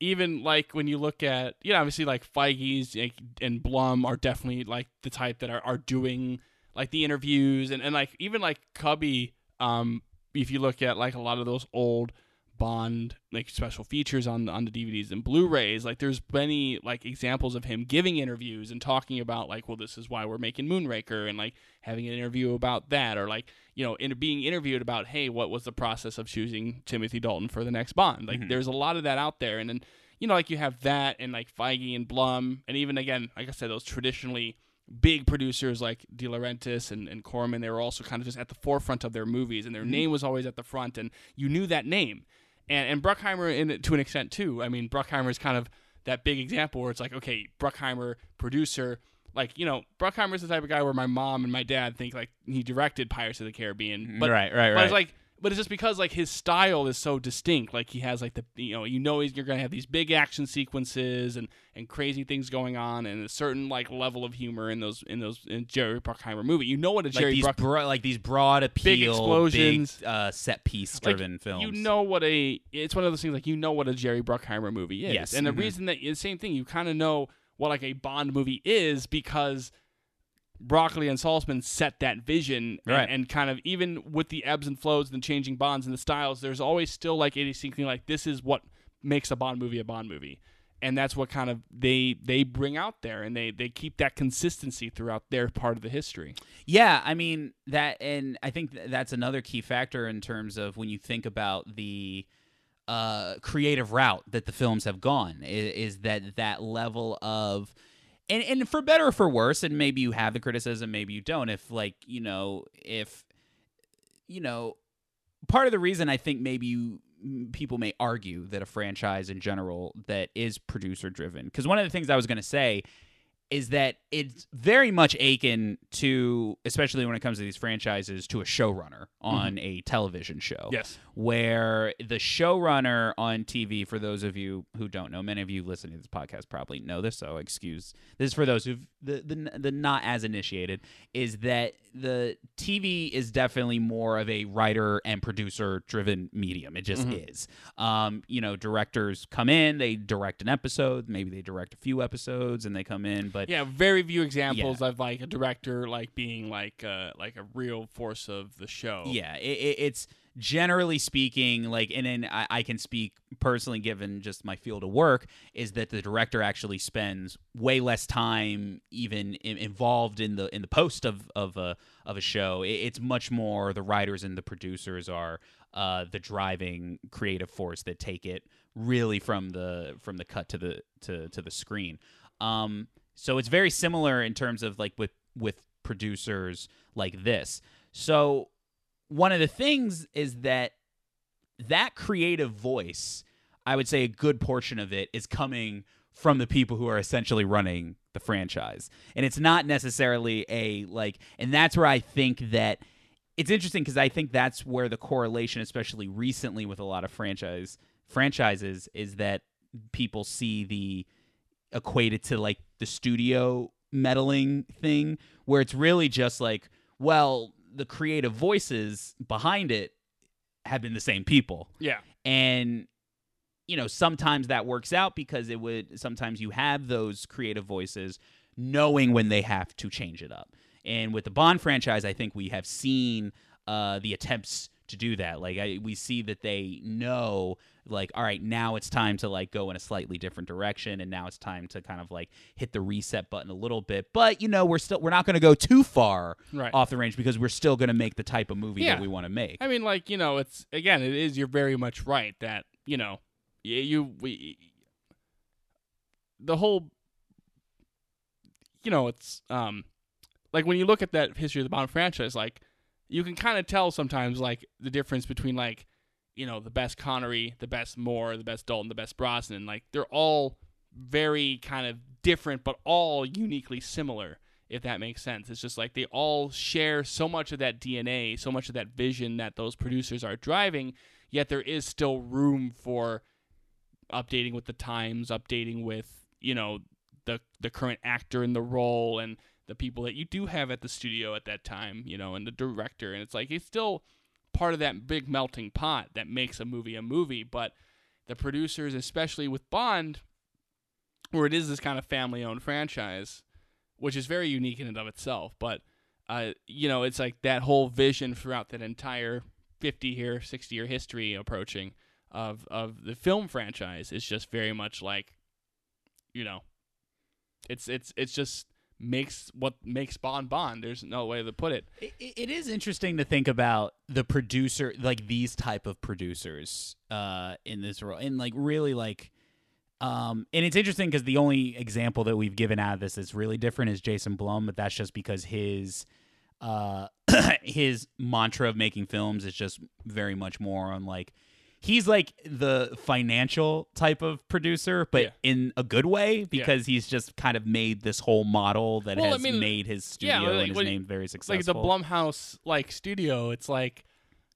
even like when you look at you know obviously like Feige's and- and Blum are definitely like the type that are, are doing like the interviews and, and like even like Cubby um if you look at like a lot of those old Bond like special features on on the DVDs and Blu-rays. Like there's many like examples of him giving interviews and talking about like well this is why we're making Moonraker and like having an interview about that or like you know in being interviewed about hey what was the process of choosing Timothy Dalton for the next Bond? Like mm-hmm. there's a lot of that out there. And then you know like you have that and like Feige and Blum. And even again like I said those traditionally big producers like De Laurentiis and, and Corman, they were also kind of just at the forefront of their movies, and their mm-hmm. name was always at the front, and you knew that name. And and Bruckheimer, in to an extent too. I mean, Bruckheimer is kind of that big example where it's like, okay, Bruckheimer, producer, like you know, Bruckheimer's the type of guy where my mom and my dad think like he directed Pirates of the Caribbean, but Right, right, but right. it's like. But it's just because like his style is so distinct. Like he has like the you know you know he's, you're gonna have these big action sequences and and crazy things going on and a certain like level of humor in those in those in Jerry Bruckheimer movie. You know what a like Jerry these Bruck bro- like these broad appeal, explosions. big, uh, set piece like, driven films. You know what a it's one of those things like you know what a Jerry Bruckheimer movie is. Yes, And the mhm. reason that the same thing you kind of know what like a Bond movie is because Broccoli and Saltzman set that vision and, Right. and kind of even with the ebbs and flows and the changing bonds and the styles, there's always still like a distinct thing like this is what makes a Bond movie a Bond movie. And that's what kind of they they bring out there and they they keep that consistency throughout their part of the history. Yeah, I mean that, and I think th- that's another key factor in terms of when you think about the uh, creative route that the films have gone is, is that that level of and and for better or for worse, and maybe you have the criticism, maybe you don't. If like you know, if you know, part of the reason I think maybe you people may argue that a franchise in general that is producer driven because one of the things I was going to say is that it's very much akin to especially when it comes to these franchises to a showrunner on a television show Yes. where the showrunner on TV, for those of you who don't know, many of you listening to this podcast probably know this, so excuse this is for those who the, the the not as initiated, is that the TV is definitely more of a writer and producer driven medium. It just is. Um, you know, directors come in, they direct an episode, maybe they direct a few episodes, and they come in, but Yeah, very few examples of like a director like being like uh like a real force of the show. Yeah, it, it, it's generally speaking, like, and then I, I can speak personally, given just my field of work, is that the director actually spends way less time even in, involved in the in the post of of a of a show. It, it's much more the writers and the producers are uh, the driving creative force that take it really from the from the cut to the to to the screen. Um, so it's very similar in terms of like with with producers like this. So one of the things is that that creative voice, I would say a good portion of it is coming from the people who are essentially running the franchise. And it's not necessarily a like and that's where I think that it's interesting because I think that's where the correlation especially recently with a lot of franchise franchises is that people see the equated to like the studio meddling thing where it's really just like, well, the creative voices behind it have been the same people. Yeah. And you know, sometimes that works out because it would sometimes you have those creative voices knowing when they have to change it up. And with the Bond franchise, I think we have seen uh, the attempts to do that. Like I, we see that they know, like, all right, now it's time to like go in a slightly different direction, and now it's time to kind of like hit the reset button a little bit. But you know, we're still we're not going to go too far Right. off the range because we're still going to make the type of movie Yeah. that we want to make. I mean, like you know, it's again, it is. You're very much right that you know, you, you we, the whole, you know, it's um, like when you look at that history of the Bond franchise, like you can kind of tell sometimes like the difference between like, you know, the best Connery, the best Moore, the best Dalton, the best Brosnan. Like they're all very kind of different, but all uniquely similar. If that makes sense, it's just like they all share so much of that DNA, so much of that vision that those producers are driving. Yet there is still room for updating with the times, updating with you know the the current actor in the role and the people that you do have at the studio at that time, you know, and the director. And it's like it's still part of that big melting pot that makes a movie a movie. But the producers, especially with Bond, where it is this kind of family owned franchise, which is very unique in and of itself. But uh, you know, it's like that whole vision throughout that entire fifty year, sixty year history approaching of of the film franchise is just very much like, you know, it's it's it's just makes what makes Bond Bond. There's no way to put it. It, it is interesting to think about the producer, like these type of producers, uh, in this role, and like really like, um, and it's interesting because the only example that we've given out of this that's really different is Jason Blum, but that's just because his, uh, his mantra of making films is just very much more on like. He's like the financial type of producer, but Yeah. in a good way because he's just kind of made this whole model that Well, I has made his studio like, and his name very successful. like the Blumhouse like studio. It's like,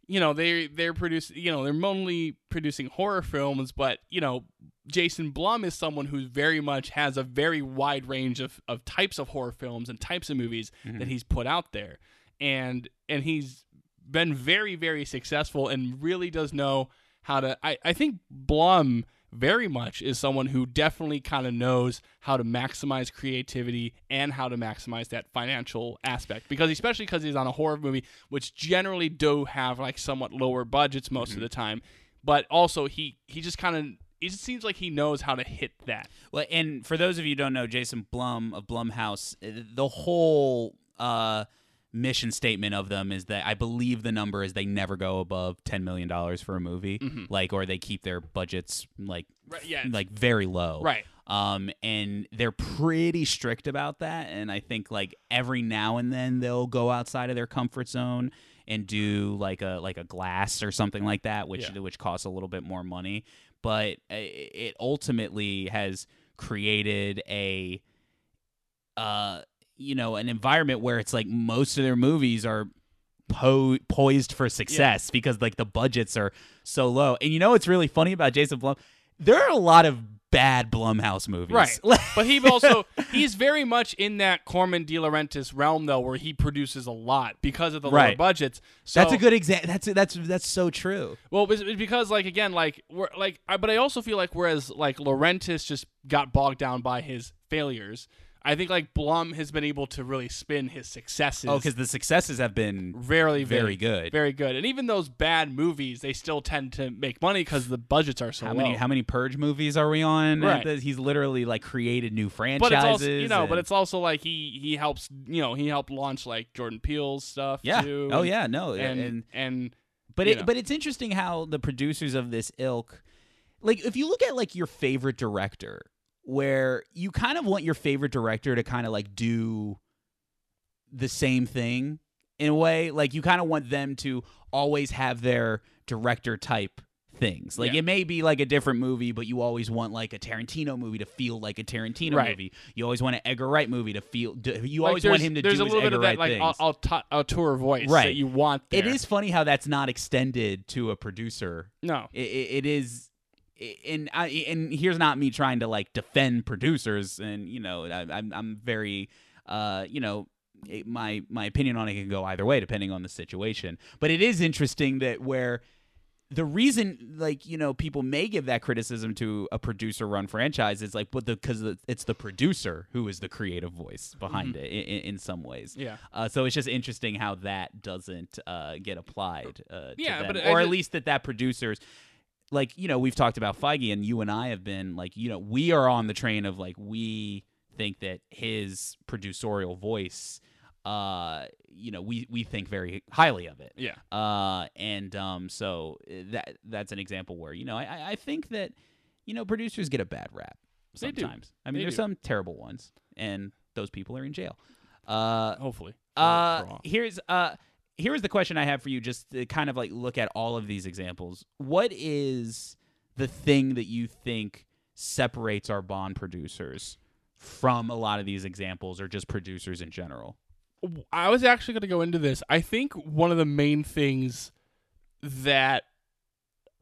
you know, they they're producing, you know, they're mainly producing horror films, but you know, Jason Blum is someone who very much has a very wide range of, of types of horror films and types of movies mm-hmm. that he's put out there, and and he's been very very successful and really does know how to. I I think Blum very much is someone who definitely kind of knows how to maximize creativity and how to maximize that financial aspect. Because especially because he's on a horror movie which generally do have like somewhat lower budgets most of the time. But also he he just kind of it just seems like he knows how to hit that. Well, and for those of you who don't know, Jason Blum of Blumhouse, uh, the whole uh, mission statement of them is that I believe the number is they never go above ten million dollars for a movie, like, or they keep their budgets like, Right, yeah. like very low, Right. Um, and they're pretty strict about that, and I think like every now and then they'll go outside of their comfort zone and do like a like a glass or something like that, which Yeah. which costs a little bit more money, but uh, it ultimately has created a uh you know an environment where it's like most of their movies are po- poised for success because like the budgets are so low. And you know what's really funny about Jason Blum? There are a lot of bad Blumhouse movies. Right. but he also he's very much in that Corman De Laurentiis realm though, where he produces a lot because of the lower budgets. So, that's a good example. That's that's that's so true. Well, it's because like again, like we're like, I, but I also feel like whereas like Laurentiis just got bogged down by his failures, I think like Blum has been able to really spin his successes. Oh, because the successes have been Rarely very good. very good, and even those bad movies, they still tend to make money because the budgets are so how low. many how many Purge movies are we on? Right. He's literally like created new franchises. but it's also you know, but it's also like he he helps you know he helped launch like Jordan Peele's stuff yeah. too. Oh and- yeah, no, and and and, But it know. but it's interesting how the producers of this ilk like if you look at like your favorite director where you kind of want your favorite director to kind of like do the same thing in a way like you kind of want them to always have their director type things like Yeah. it may be like a different movie but you always want like a Tarantino movie to feel like a Tarantino Right. movie you always want an Edgar Wright movie to feel you like, always want him to there's do a his little bit Edgar of that Wright like. I'll, I'll t- auteur voice Right. that you want. It there. is funny how that's not extended to a producer no. it, it, it is and I, and here's not me trying to like defend producers, and you know, I, I'm I'm very, uh, you know. it- My my opinion on it can go either way depending on the situation, but it is interesting that where the reason like you know people may give that criticism to a producer run franchise is like but the because it's the producer who is the creative voice behind it in, in some ways Yeah. uh, so it's just interesting how that doesn't uh, get applied uh, to Yeah, them. but I or at ju- least that that producers like you know we've talked about Feige and you and I have been like you know we are on the train of like we think that his producerial voice uh you know we we think very highly of it Yeah. uh, and um, so uh, that that's an example where you know I- I, I think that you know producers get a bad rap sometimes. I mean, They there's do. some terrible ones, and those people are in jail. Uh, Hopefully. Uh, here's uh, here's the question I have for you, just to kind of like look at all of these examples. What is the thing that you think separates our Bond producers from a lot of these examples, or just producers in general? I was actually going to go into this. I think one of the main things that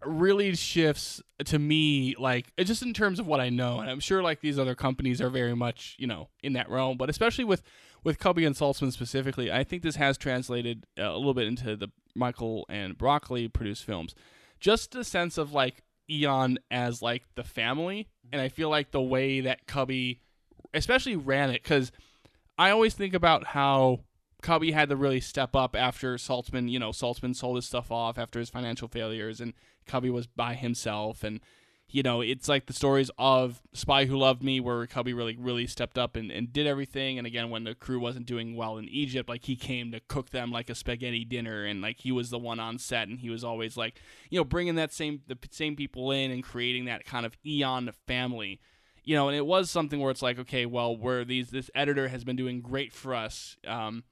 really shifts to me, like just in terms of what I know, and I'm sure like these other companies are very much you know in that realm, but especially with with Cubby and Saltzman specifically, I think this has translated uh, a little bit into the Michael and Broccoli produced films. Just the sense of like Eon as like the family, and I feel like the way that Cubby, especially ran it, because I always think about how Cubby had to really step up after Saltzman, you know, Saltzman sold his stuff off after his financial failures and Cubby was by himself and you know, it's like the stories of Spy Who Loved Me where Cubby really really stepped up and, and did everything. And again when the crew wasn't doing well in Egypt, like he came to cook them like a spaghetti dinner. And like he was the one on set. And he was always like, you know, bringing that same the same people in and creating that kind of Eon family. You know, and it was something where it's like, okay, well, where these this editor has been doing great for us, um,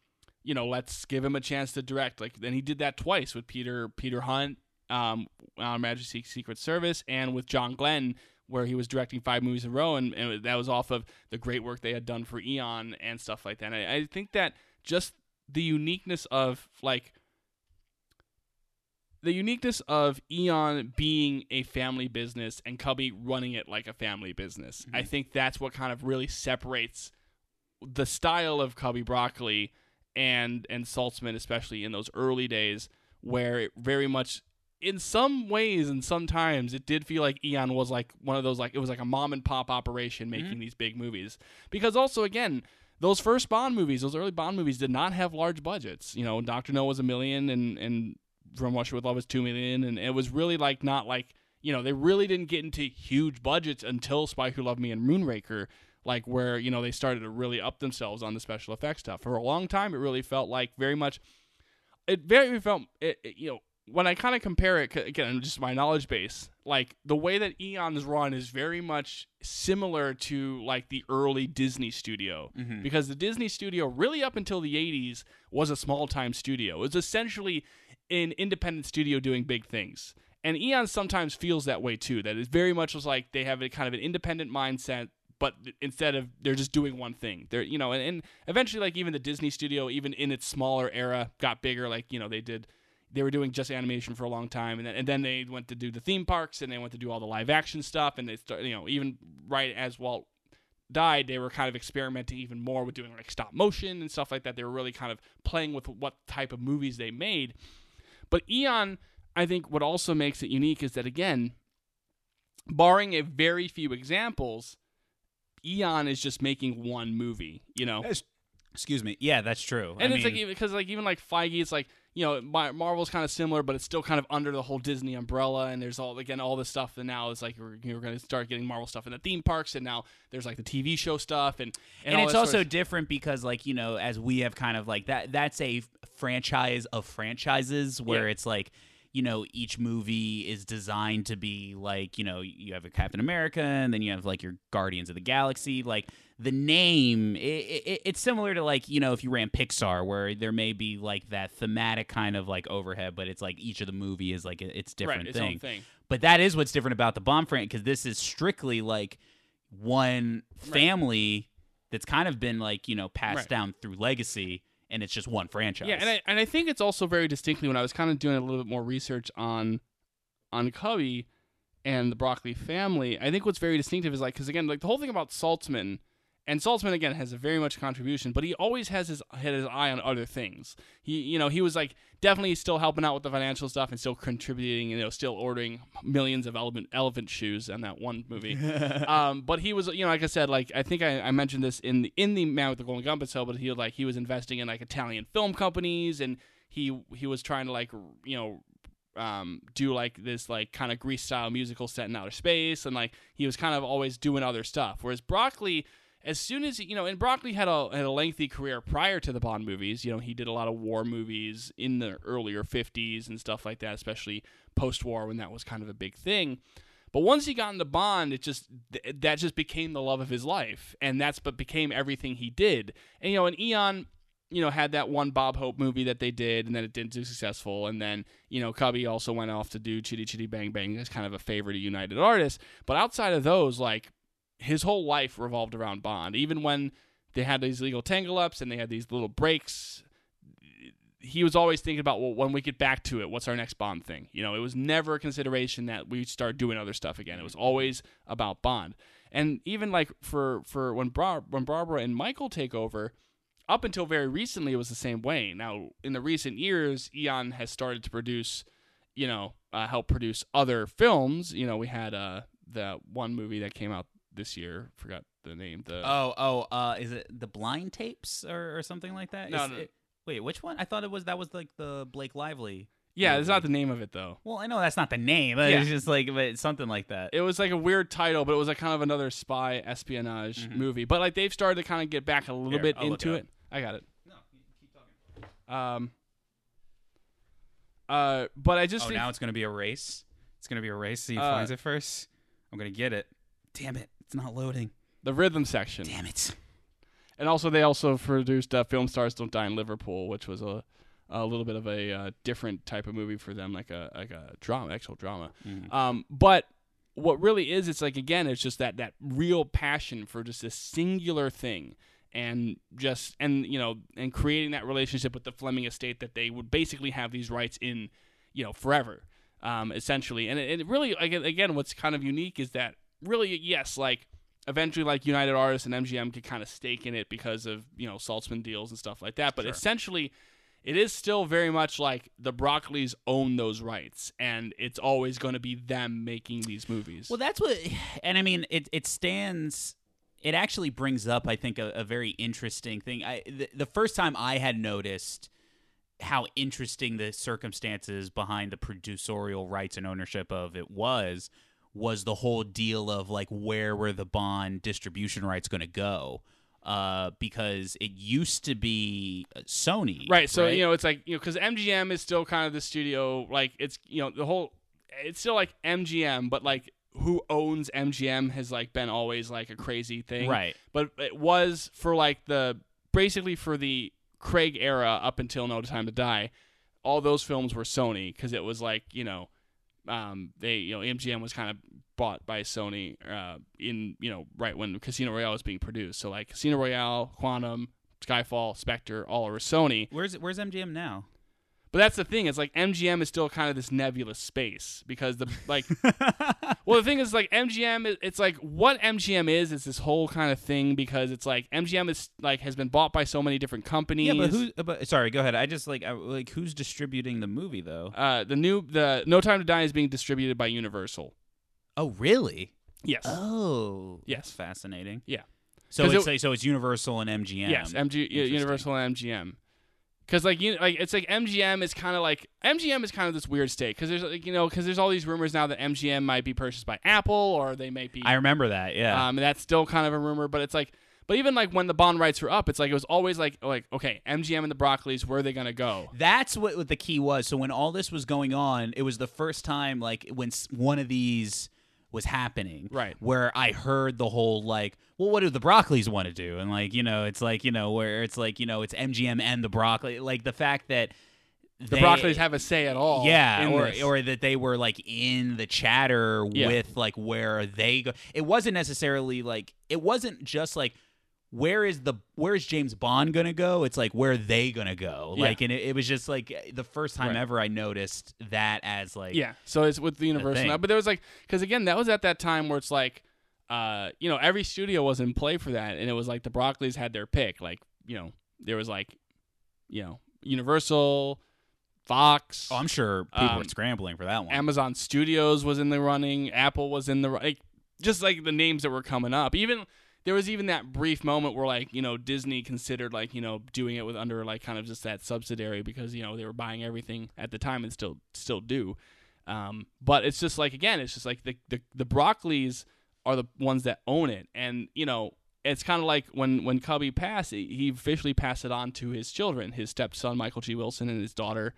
you know, let's give him a chance to direct. Like, then he did that twice with Peter Peter Hunt, um, on Majesty Secret Service, and with John Glen, where he was directing five movies in a row, and, and that was off of the great work they had done for Eon and stuff like that. And I, I think that just the uniqueness of like the uniqueness of Eon being a family business and Cubby running it like a family business. I think that's what kind of really separates the style of Cubby Broccoli and and Saltzman, especially in those early days, where it very much in some ways and sometimes it did feel like Eon was like one of those like it was like a mom and pop operation making mm-hmm. these big movies. Because also again, those first Bond movies, those early Bond movies did not have large budgets. You know, Doctor No was a million and and From Russia with Love was two million and it was really like not like you know, they really didn't get into huge budgets until Spy Who Loved Me and Moonraker, like where, you know, they started to really up themselves on the special effects stuff. For a long time it really felt like very much it very felt it, it- you know when I kind of compare it again just my knowledge base like the way that Eon's run is very much similar to like the early Disney studio. Mm-hmm. Because the Disney studio really up until the 80s was a small time studio. It was essentially an independent studio doing big things. And Eon sometimes feels that way too that it very much was like they have a kind of an independent mindset but instead of they're just doing one thing. They're you know and, and eventually like even the disney studio even in its smaller era got bigger like you know they did they were doing just animation for a long time and then, and then they went to do the theme parks and they went to do all the live action stuff and they start you know even right as walt died they were kind of experimenting even more with doing like stop motion and stuff like that they were really kind of playing with what type of movies they made but eon i think what also makes it unique is that again barring a very few examples Eon is just making one movie, you know. Excuse me. Yeah, that's true. And I it's mean, like even because like even like Feige, it's like you know Mar- Marvel's kind of similar, but it's still kind of under the whole Disney umbrella. And there's all again all this stuff. And now it's like you're, we're going to start getting Marvel stuff in the theme parks, and now there's like the TV show stuff, and and, and it's also sort of- different because like you know as we have kind of like that that's a franchise of franchises where Yeah. it's like you know each movie is designed to be like you know you have a captain america and then you have like your guardians of the galaxy like the name it, it, it's similar to like you know if you ran pixar where there may be like that thematic kind of like overhead but it's like each of the movie is like it's different right, its thing own thing. but that is what's different about the Bond franchise because this is strictly like one family that's kind of been like you know passed Right. down through legacy, and it's just one franchise. Yeah, and I and I think it's also very distinctly when I was kind of doing a little bit more research on on Cubby, and the Broccoli family, I think what's very distinctive is like because again, like the whole thing about Saltzman, and Saltzman again has a very much contribution, but he always has his had his eye on other things. He you know he was like definitely still helping out with the financial stuff and still contributing, you know, still ordering millions of elephant elephant shoes on that one movie. um, but he was you know like I said like I think I, I mentioned this in the in the Man with the Golden Gun episode, but he like he was investing in like Italian film companies and he he was trying to like you know um, do like this like kind of Grease style musical set in outer space, and like he was kind of always doing other stuff. Whereas Broccoli, as soon as you know, and Broccoli had a had a lengthy career prior to the Bond movies. You know, he did a lot of war movies in the earlier '50s and stuff like that, especially post-war when that was kind of a big thing. But once he got into Bond, it just th- that just became the love of his life, and that's but became everything he did. And you know, and Eon you know, had that one Bob Hope movie that they did, and then it didn't do successful. And then, you know, Cubby also went off to do Chitty Chitty Bang Bang as kind of a favorite of United Artists. But outside of those, like, his whole life revolved around Bond. Even when they had these legal tangle ups and they had these little breaks, he was always thinking about, well, when we get back to it, what's our next Bond thing? You know, it was never a consideration that we start doing other stuff again. It was always about Bond. And even like for for when Bar- when Barbara and Michael take over, up until very recently it was the same way. Now, in the recent years, Eon has started to produce, you know, uh, help produce other films. You know, we had uh the one movie that came out this year. Forgot the name. The Oh, oh, uh, is it the blind tapes or, or something like that? No, Is no. it- wait, which one? I thought it was that was like the Blake Lively. yeah, it's not the name of it though. Well, I know that's not the name. But Yeah. It's just like, but something like that. It was like a weird title, but it was like kind of another spy espionage movie. But like they've started to kind of get back a little Mm-hmm. Here, bit I'll into it it. I got it. no, keep talking. Um. Uh, but I just Oh, think now it's gonna be a race. It's gonna be a race. So he Uh, finds it first. I'm gonna get it. Damn it! It's not loading. the rhythm section. Damn it! And also, they also produced uh, "Film Stars Don't Die in Liverpool," which was a a little bit of a uh, different type of movie for them, like a like a drama, actual drama. Mhm. Um, but what really is, it's like again, it's just that that real passion for just a singular thing, and just and you know, and creating that relationship with the Fleming estate that they would basically have these rights in, you know, forever, um, essentially. And it, it really, again, what's kind of unique is that really, yes, like eventually like United Artists and MGM could kind of stake in it because of you know Saltzman deals and stuff like that. But Sure. essentially, it is still very much like the Broccoli's own those rights, and it's always going to be them making these movies. Well, that's what, and I mean, it it stands. It actually brings up, I think, a, a very interesting thing. I the, the first time I had noticed how interesting the circumstances behind the producerial rights and ownership of it was was the whole deal of like where were the bond distribution rights going to go uh, because it used to be uh, Sony right. So you know, it's like you know, because MGM is still kind of the studio. Like it's you know the whole. It's still like MGM, but like who owns MGM has like been always like a crazy thing. right but it was for like the basically for the Craig era up until No Time to Die. All those films were Sony because it was like you know, um, they you know MGM was kind of bought by Sony uh, in you know right when Casino Royale was being produced. So like Casino Royale, Quantum, Skyfall, Spectre, all over Sony. where's where's MGM now But that's the thing. It's like MGM is still kind of this nebulous space because the like. well, the thing is like MGM. It's like what MGM is is this whole kind of thing because it's like MGM is like has been bought by so many different companies. Yeah, but who? uh, But sorry, go ahead. I just like I, like who's distributing the movie though? Uh, the new the No Time to Die is being distributed by Universal. Oh, really? Yes. Oh, Yes. that's fascinating. Yeah. So it's it- so it's Universal and MGM. Yes. MG Universal and MGM. Because like you like it's like MGM is kind of like MGM is kind of this weird state because there's like you know because there's all these rumors now that MGM might be purchased by Apple or they might be I remember that. Yeah. Um, that's still kind of a rumor, but it's like, but even like when the bond rights were up, it's like it was always like, like okay, MGM and the Broccoli's, where are they gonna go? That's what, what the key was. So when all this was going on, it was the first time like when one of these was happening, Right. Where I heard the whole like, well, what do the Broccoli's want to do? And like, you know, it's like you know where it's like you know it's MGM and the Broccoli, like the fact that The Broccoli's have a say at all. yeah, or this. or that they were like in the chatter Yeah. with like where they go. It wasn't necessarily like it wasn't just like where is the where is James Bond gonna go? It's like where are they gonna go? Yeah. Like, and it, it was just like the first time Right. ever I noticed that as like Yeah. So it's with the Universal now, but there was like because again that was at that time where it's like, uh, you know, every studio was in play for that, and it was like the Broccoli's had their pick. Like you know, there was like, you know, Universal, Fox. Oh, I'm sure people Um, were scrambling for that one. Amazon Studios was in the running. Apple was in the like, just like the names that were coming up. Even there was even that brief moment where like you know Disney considered like you know doing it with under like kind of just that subsidiary because you know they were buying everything at the time and still still do. Um, but it's just like again, it's just like the the the Broccoli's are the ones that own it, and you know it's kind of like when when Cubby passed, he he officially passed it on to his children, his stepson Michael G. Wilson and his daughter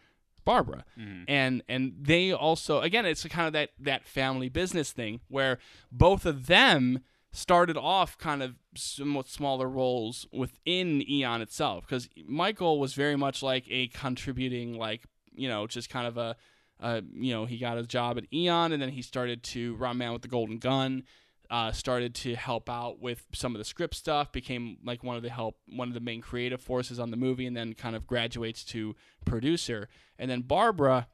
Barbara, and and they also again it's kind of that that family business thing where both of them started off kind of somewhat smaller roles within Eon itself because Michael was very much like a contributing like you know just kind of a uh, you know he got a job at Eon and then he started to run man with the golden gun uh, started to help out with some of the script stuff, became like one of the help, one of the main creative forces on the movie, and then kind of graduates to producer. And then Barbara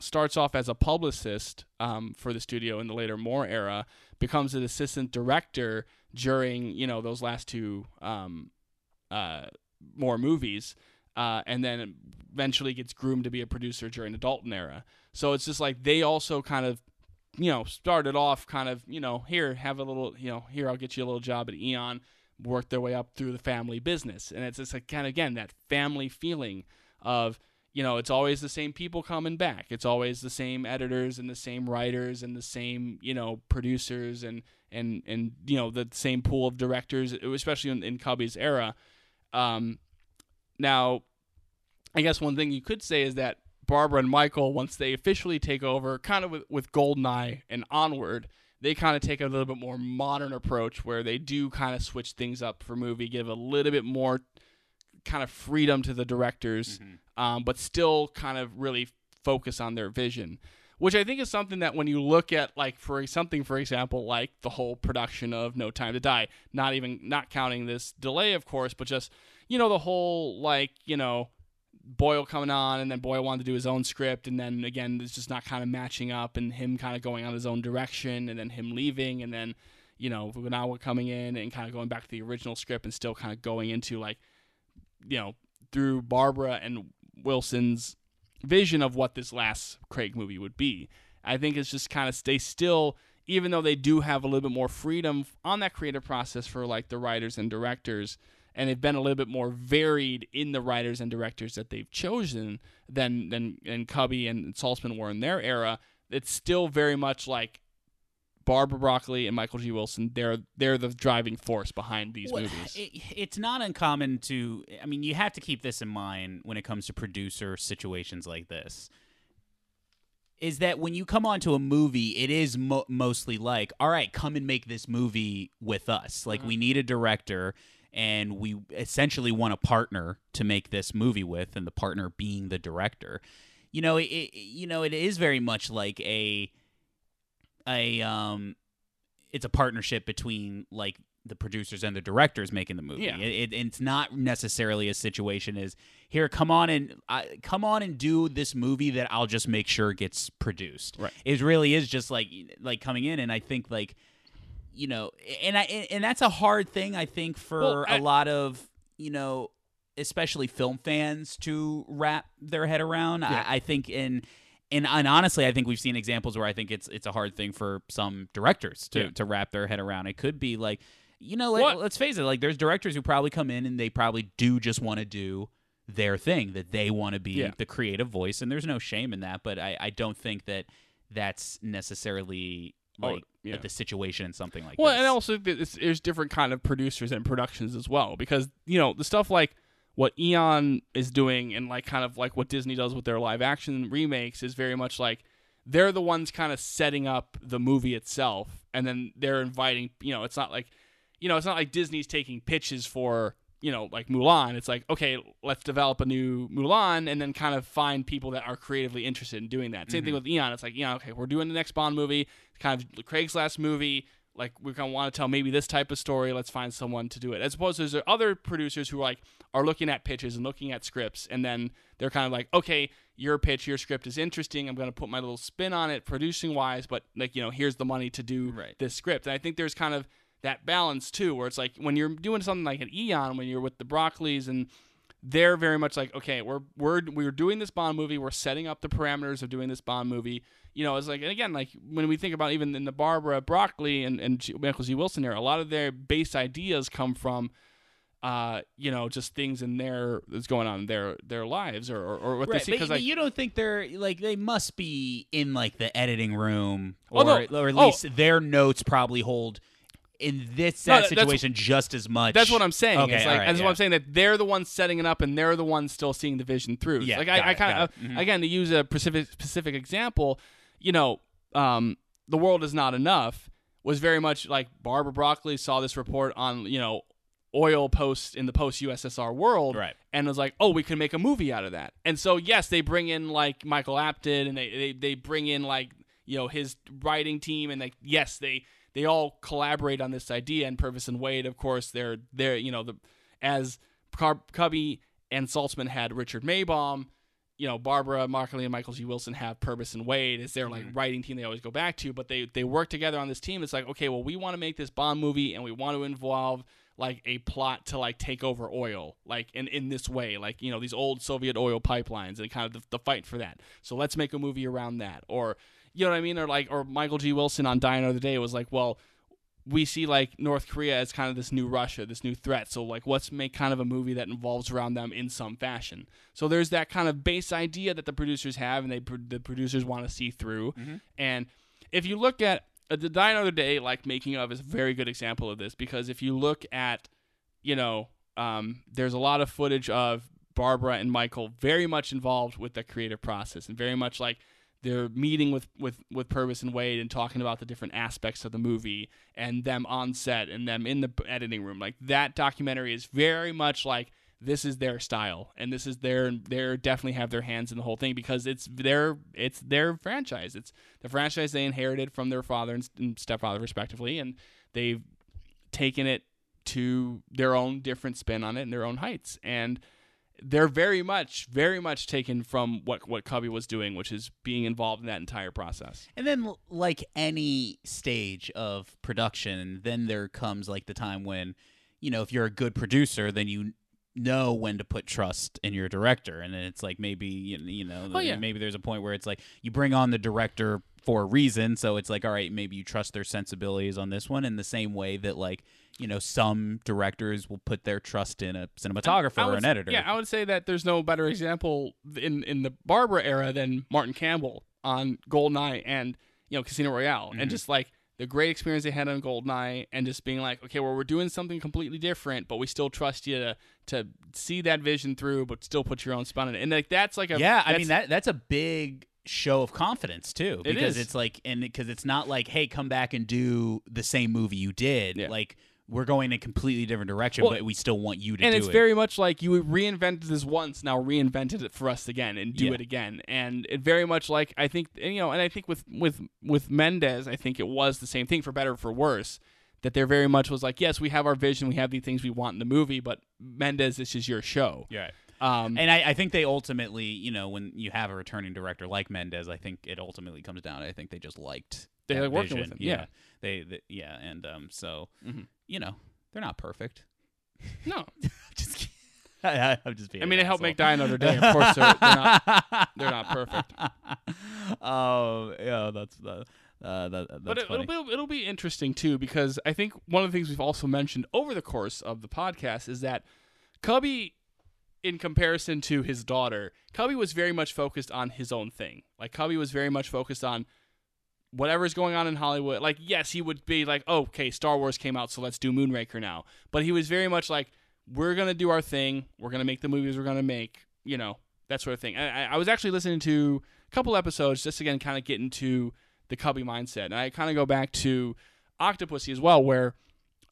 starts off as a publicist um, for the studio in the later Moore era, becomes an assistant director during you know those last two um, uh, Moore movies, uh, and then eventually gets groomed to be a producer during the Dalton era. So it's just like they also kind of you know, started off kind of, you know, here, have a little, you know, here, I'll get you a little job at Eon, work their way up through the family business. And it's just like, kind of, again, that family feeling of, you know, it's always the same people coming back. It's always the same editors and the same writers and the same, you know, producers and, and, and, you know, the same pool of directors, especially in, in Cubby's era. Um, now, I guess one thing you could say is that Barbara and Michael, once they officially take over, kind of with, with Goldeneye and onward, they kind of take a little bit more modern approach where they do kind of switch things up for movie, give a little bit more kind of freedom to the directors, um, but still kind of really focus on their vision. Which I think is something that when you look at like for something for example like the whole production of No Time to Die, not even not counting this delay of course, but just you know the whole like you know Boyle coming on, and then Boyle wanted to do his own script, and then again, it's just not kind of matching up, and him kind of going on his own direction, and then him leaving, and then you know Fukunaga coming in and kind of going back to the original script, and still kind of going into like you know through Barbara and Wilson's vision of what this last Craig movie would be. I think it's just kind of stay still, even though they do have a little bit more freedom on that creative process for like the writers and directors and they've been a little bit more varied in the writers and directors that they've chosen than than and Cubby and Saltzman were in their era. It's still very much like Barbara Broccoli and Michael G. Wilson. They're they're the driving force behind these Well, movies. it- it's not uncommon to. I mean, you have to keep this in mind when it comes to producer situations like this. Is that when you come onto a movie, it is mo- mostly like, all right, come and make this movie with us. Like, mm-hmm. we need a director, and we essentially want a partner to make this movie with, and the partner being the director. You know, it, it you know, it is very much like a a um it's a partnership between like the producers and the directors making the movie. Yeah. It, it, it's not necessarily a situation as here, come on and uh, come on and do this movie that I'll just make sure gets produced. Right. It really is just like like coming in, and I think like you know, and I and that's a hard thing I think for Well, I- a lot of you know, especially film fans to wrap their head around. Yeah. I, I think in. And, and honestly, I think we've seen examples where I think it's it's a hard thing for some directors to, Yeah. to wrap their head around. It could be like, you know, like, let's face it, like there's directors who probably come in and they probably do just want to do their thing, that they want to be Yeah. the creative voice, and there's no shame in that. But I, I don't think that that's necessarily Oh, like yeah. the situation and something like Well, this. and also there's different kind of producers and productions as well because you know the stuff like what Eon is doing and like kind of like what Disney does with their live action remakes is very much like they're the ones kind of setting up the movie itself and then they're inviting you know it's not like you know it's not like Disney's taking pitches for you know like Mulan. It's like okay let's develop a new Mulan and then kind of find people that are creatively interested in doing that. Same thing mm-hmm. with Eon. It's like you know okay we're doing the next Bond movie. It's kind of Craig's last movie like we kind of want to tell maybe this type of story. Let's find someone to do it. As opposed to there's other producers who like are looking at pitches and looking at scripts, and then they're kind of like, okay, your pitch, your script is interesting. I'm going to put my little spin on it, producing wise, but like you know, here's the money to do Right. this script. And I think there's kind of that balance too, where it's like when you're doing something like an Eon, when you're with the Broccoli's and they're very much like, okay, we're we're we're doing this Bond movie. We're setting up the parameters of doing this Bond movie. You know, it's like, and again, like when we think about even in the Barbara Broccoli and and Michael G. Wilson era, a lot of their base ideas come from, uh, you know, just things in their that's going on in their their lives or or, or what Right, they see. but Because you, like, you don't think they're like they must be in like the editing room, Oh, or, no. or at Oh. least their notes probably hold in this No, situation just as much. That's what I'm saying. Okay, it's like right, that's yeah. what I'm saying that they're the ones setting it up and they're the ones still seeing the vision through. Yeah, like I, I kind of it. Mhm. again to use a specific specific example, you know, um, the world is not enough was very much like Barbara Broccoli saw this report on you know oil post in the post USSR world, Right. And was like, oh, we can make a movie out of that. And so yes, they bring in like Michael Apted and they they, they bring in like you know his writing team and like yes they they all collaborate on this idea and Purvis and Wade of course they're they're you know the as Car- Cubby and Saltzman had Richard Maibaum you know Barbara Markley and Michael G. Wilson have Purvis and Wade as their like mm-hmm. writing team they always go back to but they they work together on this team. It's like okay well we want to make this Bond movie and we want to involve like a plot to like take over oil like in in this way like you know these old Soviet oil pipelines and kind of the, the fight for that. So let's make a movie around that. Or you know what I mean? Or like or Michael G. Wilson on Die Another Day was like well we see like North Korea as kind of this new Russia, this new threat. So like, let's make kind of a movie that involves around them in some fashion. So there's that kind of base idea that the producers have, and they the producers want to see through. And if you look at uh, the Die Another Day, like making of is a very good example of this because if you look at, you know, um, there's a lot of footage of Barbara and Michael very much involved with the creative process and very much like they're meeting with with with Purvis and Wade and talking about the different aspects of the movie and them on set and them in the editing room. Like that documentary is very much like this is their style and this is their they're definitely have their hands in the whole thing because it's their it's their franchise. It's the franchise they inherited from their father and, stepfather respectively and they've taken it to their own different spin on it and their own heights and they're very much very much taken from what what Cubby was doing which is being involved in that entire process. And then, like any stage of production, then there comes like the time when, you know, if you're a good producer, then you know when to put trust in your director, and then it's like maybe you, you know, Oh, yeah. maybe there's a point where it's like you bring on the director for a reason, so it's like all right, maybe you trust their sensibilities on this one, in the same way that like you know some directors will put their trust in a cinematographer I or an editor. Yeah, I would say that there's no better example in in the Barbara era than Martin Campbell on Goldeneye and you know Casino Royale, Mm-hmm. and just like the great experience they had on Goldeneye, and just being like, okay, well, we're doing something completely different, but we still trust you to to see that vision through, but still put your own spin on it, and like that's like a yeah, I mean that that's a big show of confidence too because it's like and because it's not like hey come back and do the same movie you did Yeah. like we're going in a completely different direction Well, but we still want you to and it's it very much like you reinvented this once now reinvented it for us again and do Yeah. it again and it very much like i think and, you know and i think with with with mendez i think it was the same thing for better or for worse that there very much was like yes we have our vision we have the things we want in the movie but mendez this is your show yeah um and I, I think they ultimately you know when you have a returning director like Mendez I think it ultimately comes down I think they just liked They like working with him, yeah. they, they yeah and um so Mhm. You know they're not perfect no just kidding. I, I'm just being i mean it helped make asshole. die another day of course they're, they're not they're not perfect oh yeah that's the uh, that, that's but it, it'll be it'll be interesting too because I think one of the things we've also mentioned over the course of the podcast is that Cubby, in comparison to his daughter, Cubby was very much focused on his own thing. Like Cubby was very much focused on whatever's going on in Hollywood. Like yes, he would be like, oh, okay, Star Wars came out, so let's do Moonraker now. But he was very much like, we're gonna do our thing. We're gonna make the movies we're gonna make. You know that sort of thing. I, I- was actually listening to a couple episodes just again, kind of get into the Cubby mindset, and I kind of go back to Octopussy as well, where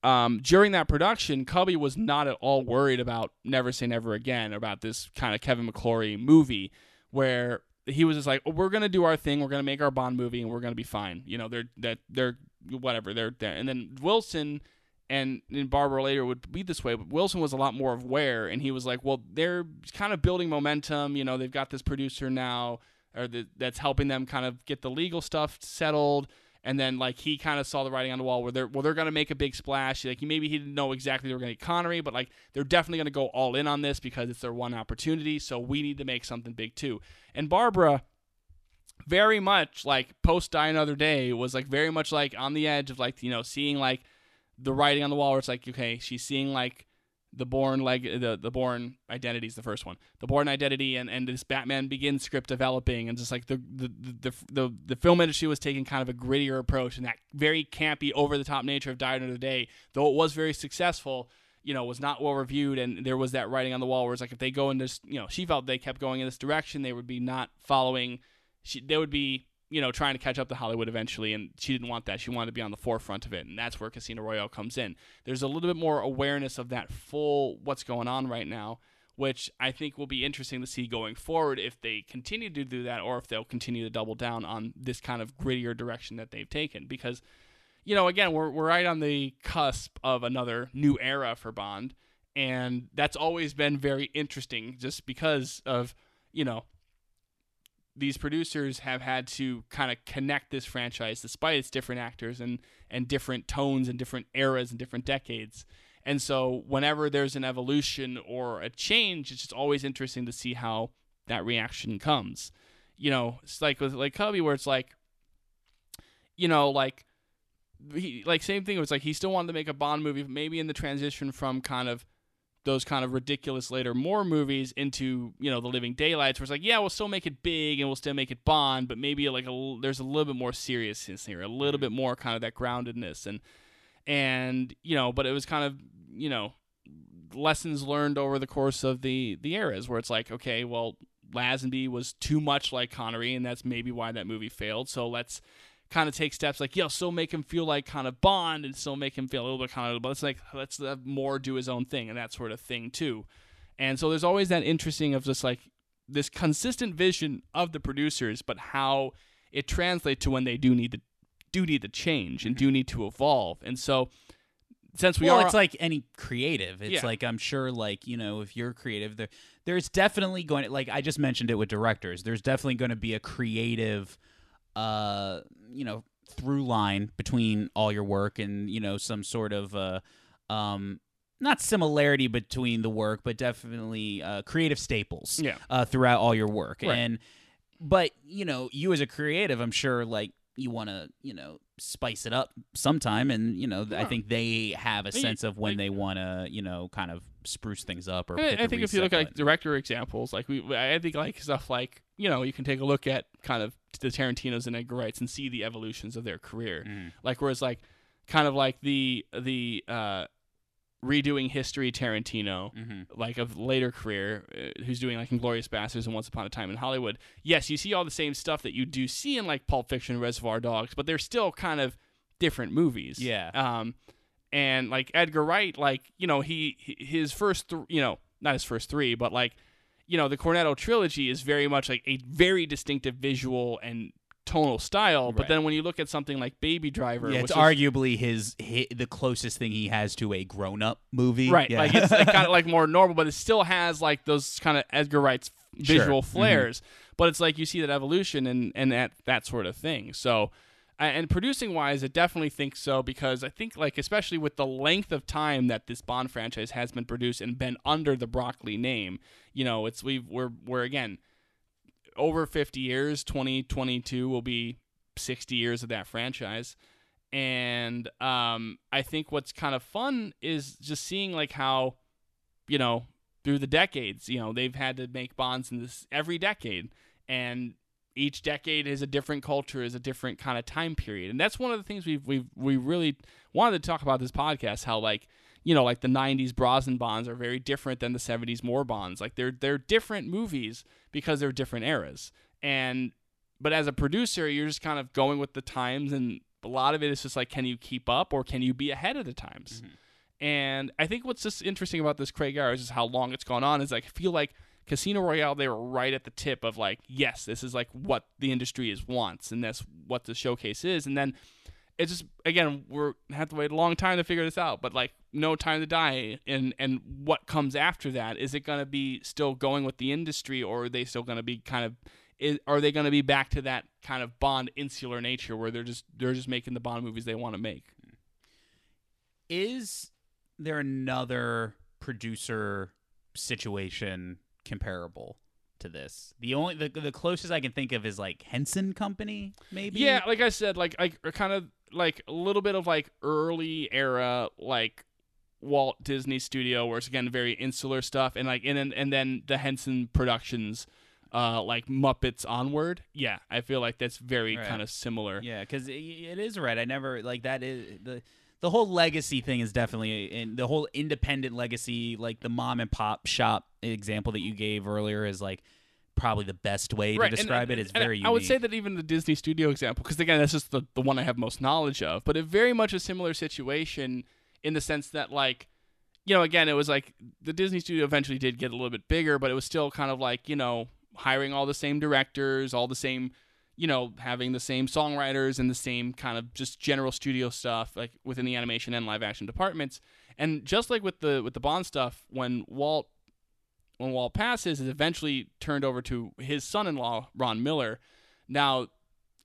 um, during that production, Cubby was not at all worried about Never Say Never Again, about this kind of Kevin McClory movie, where he was just like, "Oh, "We're gonna do our thing. We're gonna make our Bond movie, and we're gonna be fine." You know, they're that they're whatever they're there. And then Wilson and, and Barbara later would be this way, but Wilson was a lot more of where, and he was like, well, they're kind of building momentum. You know, they've got this producer now, or the, that's helping them kind of get the legal stuff settled. And then like he kind of saw the writing on the wall where they're well they're gonna make a big splash. Like maybe he didn't know exactly they were gonna get Connery, but like they're definitely gonna go all in on this because it's their one opportunity. So we need to make something big too. And Barbara, very much like post Die Another Day was like very much like on the edge of like you know seeing like the writing on the wall where it's like okay she's seeing like the Bourne leg the the Bourne identity is the first one. The Bourne identity and and this Batman Begins script developing and just like the the the the, the film industry was taking kind of a grittier approach and that very campy over the top nature of Die Another Day though it was very successful you know was not well reviewed and there was that writing on the wall where it's like if they go in this you know she felt they kept going in this direction they would be not following she they would be you know trying to catch up to Hollywood eventually, and she didn't want that. She wanted to be on the forefront of it, and that's where Casino Royale comes in. There's a little bit more awareness of that full what's going on right now, which I think will be interesting to see going forward if they continue to do that, or if they'll continue to double down on this kind of grittier direction that they've taken. Because, you know, again, we're we're right on the cusp of another new era for Bond, and that's always been very interesting, just because of you know these producers have had to kind of connect this franchise despite its different actors and and different tones and different eras and different decades. And so whenever there's an evolution or a change, it's just always interesting to see how that reaction comes. You know, it's like with like Cubby where it's like you know, like he like same thing. It was like he still wanted to make a Bond movie, maybe in the transition from kind of those kind of ridiculous later Moore movies into you know the living daylights where it's like yeah we'll still make it big and we'll still make it bond but maybe like a there's a little bit more seriousness here a little mm-hmm. bit more kind of that groundedness. And and you know but it was kind of you know lessons learned over the course of the the eras where it's like okay well Lazenby was too much like Connery and that's maybe why that movie failed. So let's kind of take steps like, yo, still make him feel like kind of Bond and still make him feel a little bit kind of, but it's like, let's have more do his own thing and that sort of thing too. And so there's always that interesting of just like this consistent vision of the producers, but how it translates to when they do need to do need to change and do need to evolve. And so since we well, are it's like any creative. It's Yeah. like I'm sure, like you know, if you're creative, there there's definitely going to like I just mentioned it with directors. There's definitely going to be a creative, uh, you know, through line between all your work and you know some sort of uh, um. Not similarity between the work, but definitely uh, creative staples Yeah. uh, throughout all your work. Right. And but you know, you as a creative, I'm sure like you want to you know spice it up sometime, and you know I think they have a sense of when they want to you know kind of spruce things up or. I, I think if you look at like director examples, like we, I think like stuff like you know you can take a look at kind of the Tarantino's and Edgar Wrights and see the evolutions of their career. Mhm. Like whereas like kind of like the the uh, redoing history Tarantino, Mhm. like of later career, uh, who's doing like Inglorious Bastards and Once Upon a Time in Hollywood. Yes, you see all the same stuff that you do see in like Pulp Fiction, Reservoir Dogs, but they're still kind of different movies. Yeah. Um, and like Edgar Wright, like you know he he- his first th- you know not his first three, but like you know the Cornetto trilogy is very much like a very distinctive visual and tonal style. But Right. then when you look at something like Baby Driver, Yeah, which it's is- arguably his, hi the closest thing he has to a grown-up movie. right, Yeah. like it's like, kind of like more normal, but it still has like those kind of Edgar Wright's Sure. visual Mhm. flares. But it's like you see that evolution and and that that sort of thing. So. And producing wise, I definitely think so because I think like especially with the length of time that this Bond franchise has been produced and been under the Broccoli name, you know, it's we've we're we're again over 50 years. 2022 will be 60 years of that franchise, and um, I think what's kind of fun is just seeing like how, you know, through the decades, you know, they've had to make bonds in this every decade, and each decade is a different culture, is a different kind of time period, and that's one of the things we've we've we really wanted to talk about this podcast. How like you know, like the '90s Brosnan bonds are very different than the '70s Moore bonds. Like they're they're different movies because they're different eras, and but as a producer, you're just kind of going with the times, and a lot of it is just like, can you keep up or can you be ahead of the times? Mm-hmm. And I think what's just interesting about this Craig Arrows is how long it's gone on. Is like I feel like Casino Royale, they were right at the tip of like, yes, this is like what the industry is wants, and that's what the showcase is. And then it's just again we're have to wait a long time to figure this out. But like no time to die, and and what comes after that? Is it going to be still going with the industry, or are they still going to be kind of is, are they going to be back to that kind of Bond insular nature where they're just they're just making the Bond movies they want to make? Is there another producer situation comparable to this? The only the, the closest I can think of is like Henson Company, maybe. Yeah, like I said, like like kind of like a little bit of like early era like Walt Disney Studio, where it's again very insular stuff, and like and then and then the Henson Productions, uh, like Muppets onward. Yeah, I feel like that's very Right. kind of similar. Yeah, because it, it is right. I never like that is the the whole legacy thing is definitely in the whole independent legacy, like the mom and pop shop example that you gave earlier is like probably the best way Right, to describe and- it. It's and very I would say that even the Disney Studio example, because again, that's just the, the one I have most knowledge of, but it very much a similar situation in the sense that, like, you know, again, it was like the Disney Studio eventually did get a little bit bigger, but it was still kind of like, you know, hiring all the same directors, all the same, you know, having the same songwriters and the same kind of just general studio stuff, like within the animation and live action departments. And just like with the with the Bond stuff, when Walt when Walt passes, is eventually turned over to his son-in-law Ron Miller. Now,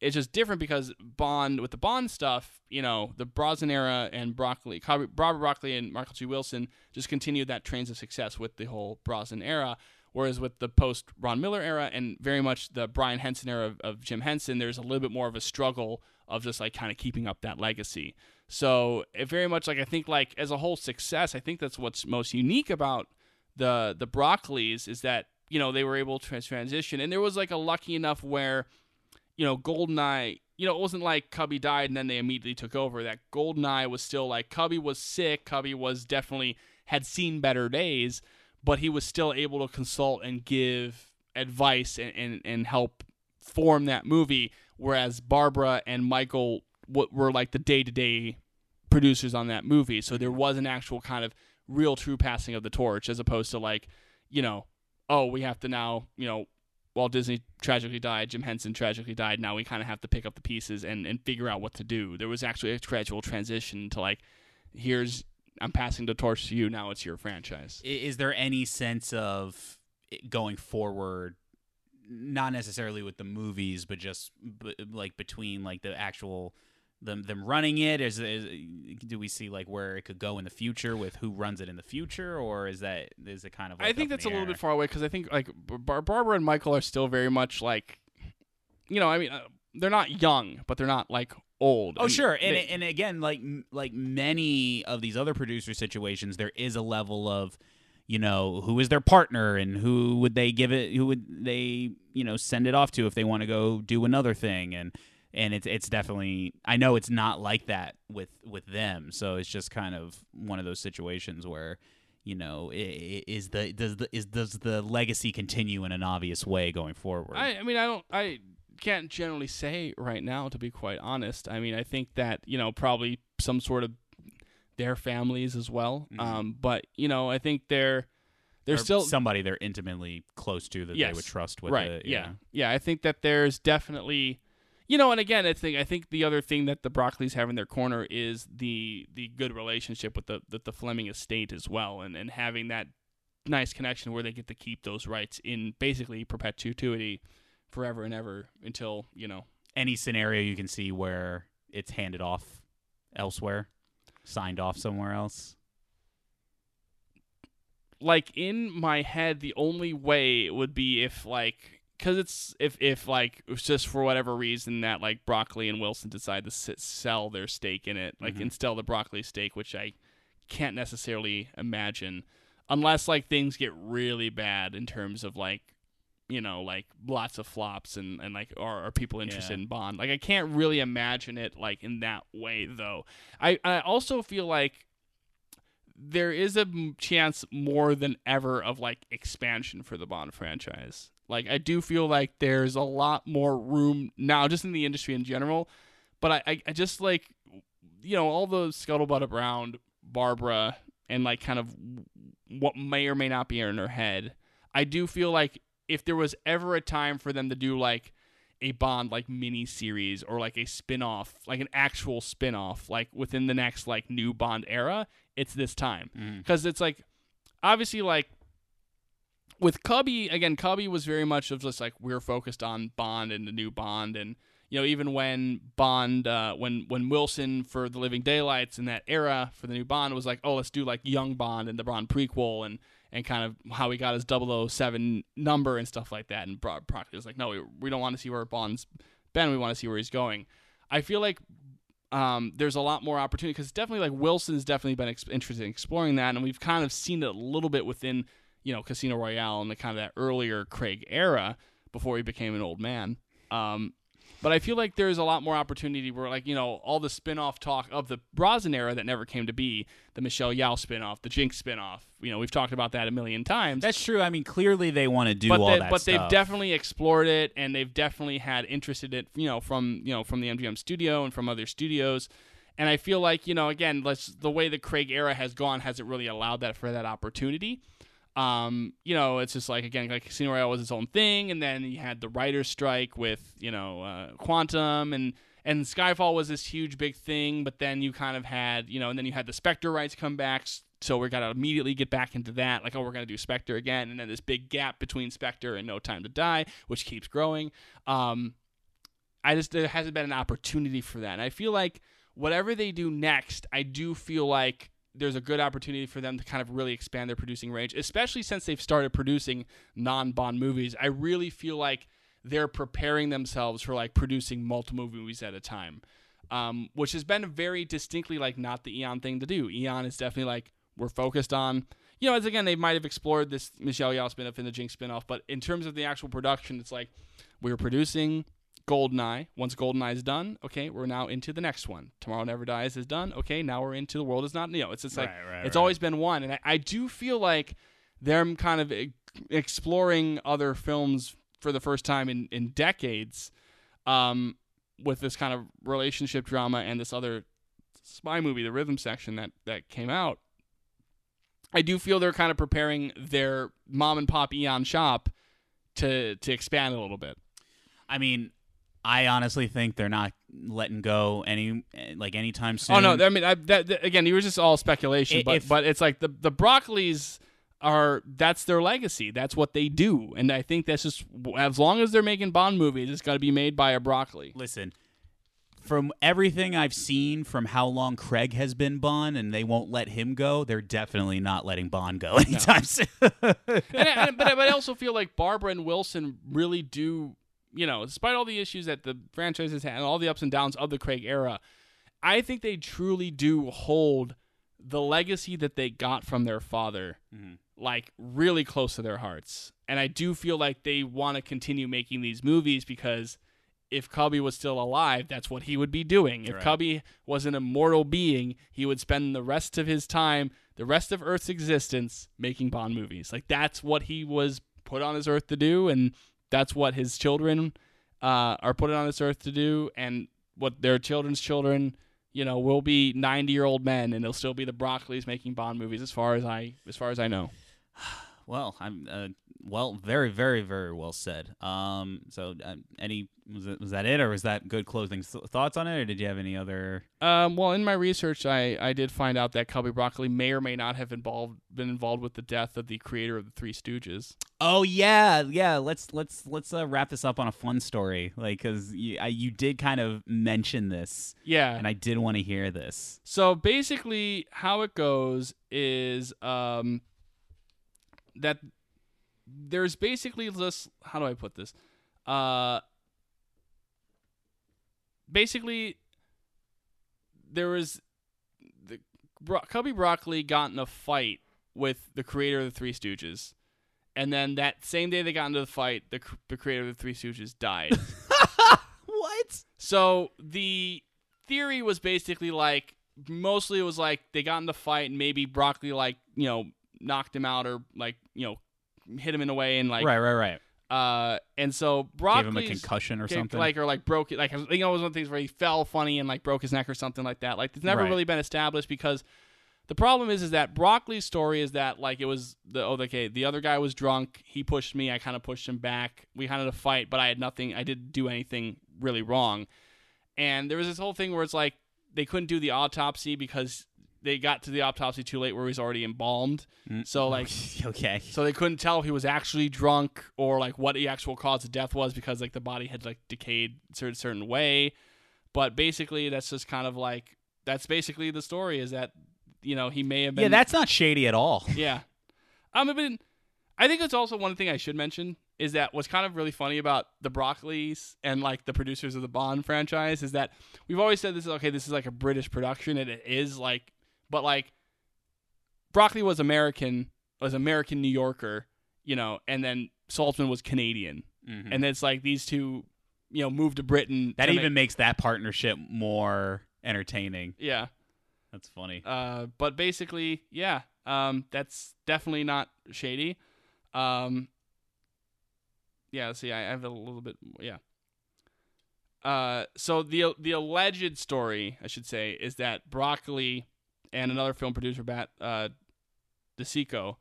it's just different because Bond with the Bond stuff, you know, the Brosnan era and Broccoli, Robert Broccoli and Michael G. Wilson just continued that trains of success with the whole Brosnan era. Whereas with the post Ron Miller era and very much the Brian Henson era of, of Jim Henson, there's a little bit more of a struggle of just like kind of keeping up that legacy. So it very much like I think like as a whole success, I think that's what's most unique about the the Broccoli's is that you know they were able to transition, and there was like a lucky enough where you know Goldeneye. You know, it wasn't like Cubby died and then they immediately took over. That Goldeneye was still like Cubby was sick. Cubby was definitely had seen better days, but he was still able to consult and give advice and, and, and help form that movie. Whereas Barbara and Michael were like the day to day producers on that movie. So there was an actual kind of real true passing of the torch as opposed to like, you know, oh, we have to now, you know, Walt Disney tragically died, Jim Henson tragically died. Now we kind of have to pick up the pieces and, and figure out what to do. There was actually a gradual transition to like, here's, I'm passing the torch to you. Now it's your franchise. Is there any sense of going forward? Not necessarily with the movies, but just b- like between like the actual them them running it. Is, is do we see like where it could go in the future with who runs it in the future, or is that is it kind of? Like I think that's a little bit far away because I think like Bar- Barbara and Michael are still very much like, you know, I mean, uh, they're not young, but they're not like old. Oh sure, and they- and again, like like many of these other producer situations, there is a level of, you know, who is their partner and who would they give it, who would they, you know, send it off to if they want to go do another thing, and and it's it's definitely, I know it's not like that with with them, so it's just kind of one of those situations where. You know, is the does the is does the legacy continue in an obvious way going forward? I, I mean, I don't, I can't generally say right now, to be quite honest. I mean, I think that you know probably some sort of their families as well. Mhm. Um, but you know, I think they're they're Or still somebody they're intimately close to that they would trust with right. it. yeah. yeah, I think that there's definitely, you know, and again, I think I think the other thing that the Broccoli's have in their corner is the the good relationship with the the, the Fleming estate as well, and and having that nice connection where they get to keep those rights in basically perpetuity forever and ever until you know any scenario you can see where it's handed off elsewhere, signed off somewhere else. like in my head the only way would be if like because it's if if like it's just for whatever reason that like broccoli and wilson decide to sit, sell their stake in it like Mhm. instill the broccoli stake which i can't necessarily imagine unless like things get really bad in terms of like you know like lots of flops and and like are, are people interested Yeah. in bond like i can't really imagine it like in that way though i i also feel like there is a chance more than ever of like expansion for the Bond franchise. Like I do feel like there's a lot more room now, just in the industry in general. But I, I, I just like, you know, all the scuttlebutt around Barbara and like kind of what may or may not be in her head. I do feel like if there was ever a time for them to do like a Bond like mini series or like a spin-off, like an actual spin-off, like within the next like new Bond era, it's this time. Because it's like obviously like with Cubby again, Cubby was very much of just like we're focused on Bond and the new Bond, and you know even when Bond, uh, when when Wilson for the Living Daylights in that era for the new Bond was like, oh let's do like young Bond and the Bond prequel and and kind of how he got his 007 number and stuff like that, and Brock was like, no, we, we don't want to see where Bond's been, we want to see where he's going. I feel like um, there's a lot more opportunity because definitely like Wilson's definitely been ex- interested in exploring that, and we've kind of seen it a little bit within you know Casino Royale and the kind of that earlier Craig era before he became an old man. Um, but I feel like there's a lot more opportunity where like you know all the spin-off talk of the Brosnan era that never came to be, the Michelle Yeoh spin-off, the Jinx spin-off. You know we've talked about that a million times That's true. I mean, clearly they want to do but all they, that but stuff. they've definitely explored it and they've definitely had interest in it you know from you know from the MGM studio and from other studios and I feel like you know again let's the way the Craig era has gone hasn't really allowed that for that opportunity um you know it's just like again like Casino Royale was its own thing and then you had the writer's strike with you know uh, Quantum and and Skyfall was this huge big thing but then you kind of had you know and then you had the Spectre rights come back so we're gonna immediately get back into that like oh we're gonna do Spectre again and then this big gap between Spectre and No Time to Die which keeps growing. Um I just there hasn't been an opportunity for that and I feel like whatever they do next I do feel like there's a good opportunity for them to kind of really expand their producing range, especially since they've started producing non-Bond movies. I really feel like they're preparing themselves for like producing multiple movies at a time, um, which has been very distinctly like not the Eon thing to do. Eon is definitely like we're focused on. You know, as again, they might have explored this Michelle Yeoh spinoff and the Jinx spinoff, but in terms of the actual production, it's like we're producing Goldeneye. Once Goldeneye is done, okay, we're now into the next one. Tomorrow Never Dies is done. Okay, now we're into The World Is Not Enough. It's just like Right, right, it's right. always been one, and I, I do feel like they're kind of e- exploring other films for the first time in in decades, um, with this kind of relationship drama and this other spy movie, the Rhythm Section that that came out. I do feel they're kind of preparing their mom and pop Eon shop to to expand a little bit. I mean, I honestly think they're not letting go any like anytime soon. Oh no, I mean I, that, that- again, you were just all speculation, but if- but it's like the the Broccoli's are that's their legacy. That's what they do, and I think that's just as long as they're making Bond movies, it's got to be made by a Broccoli. Listen, from everything I've seen from how long Craig has been Bond and they won't let him go, they're definitely not letting Bond go anytime soon. and I, and- but, I- but I also feel like Barbara and Wilson really do, you know, despite all the issues that the franchise has had and all the ups and downs of the Craig era, I think they truly do hold the legacy that they got from their father, mm-hmm. like really close to their hearts. And I do feel like they want to continue making these movies because if Cubby was still alive, that's what he would be doing. If Right. Cubby was an immortal being, he would spend the rest of his time, the rest of Earth's existence, making Bond movies. Like that's what he was put on his earth to do, and that's what his children uh, are put on this earth to do, and what their children's children, you know, will be ninety-year-old men, and they'll still be the Broccoli's making Bond movies, as far as I, as far as I know. well, I'm uh, well, very, very, very well said. Um, so, uh, any was it, was that it, or was that good closing th- thoughts on it, or did you have any other? Um, well, in my research, I, I did find out that Cubby Broccoli may or may not have involved been involved with the death of the creator of the Three Stooges. Oh yeah, yeah. Let's let's let's uh, wrap this up on a fun story, like because you, I, you did kind of mention this, Yeah. and I did want to hear this. so basically, how it goes is um, that there's basically this. How do I put this? Uh, basically, there was the Bro- Cubby Broccoli got in a fight with the creator of the Three Stooges, and then that same day they got into the fight, the the creator of the Three Stooges died. What? So the theory was basically like mostly it was like they got in the fight and maybe Broccoli like you know knocked him out or like you know hit him in a way and like right, right, right. uh and so Gave him a concussion or something. like or like broke it like you know it was one of the things where he fell funny and like broke his neck or something like that like it's never Right. really been established because The problem is, is that Broccoli's story is that like it was the oh okay the other guy was drunk. He pushed me. I kind of pushed him back. We kind of had a fight, but I had nothing. I didn't do anything really wrong. And there was this whole thing where it's like they couldn't do the autopsy because they got to the autopsy too late where he was already embalmed. So like okay. so they couldn't tell if he was actually drunk or like what the actual cause of death was because like the body had like decayed a certain certain way. But basically, that's just kind of like that's basically the story is that you know he may have been Yeah, that's not shady at all. yeah. Um, I mean, I think it's also one thing I should mention is that what's kind of really funny about the Broccolis and like the producers of the Bond franchise is that we've always said this is okay. This is like a British production, and it is like, but like, Broccoli was American, was American New Yorker, you know, and then Saltzman was Canadian, and it's like these two, you know, moved to Britain. That to even make- makes that partnership more entertaining. yeah. That's funny. Uh, but basically, yeah, um, that's definitely not shady. Um, yeah, let's see, I have a little bit, yeah. Uh, so the the alleged story, I should say, is that Broccoli and another film producer, Pat uh, DiCicco,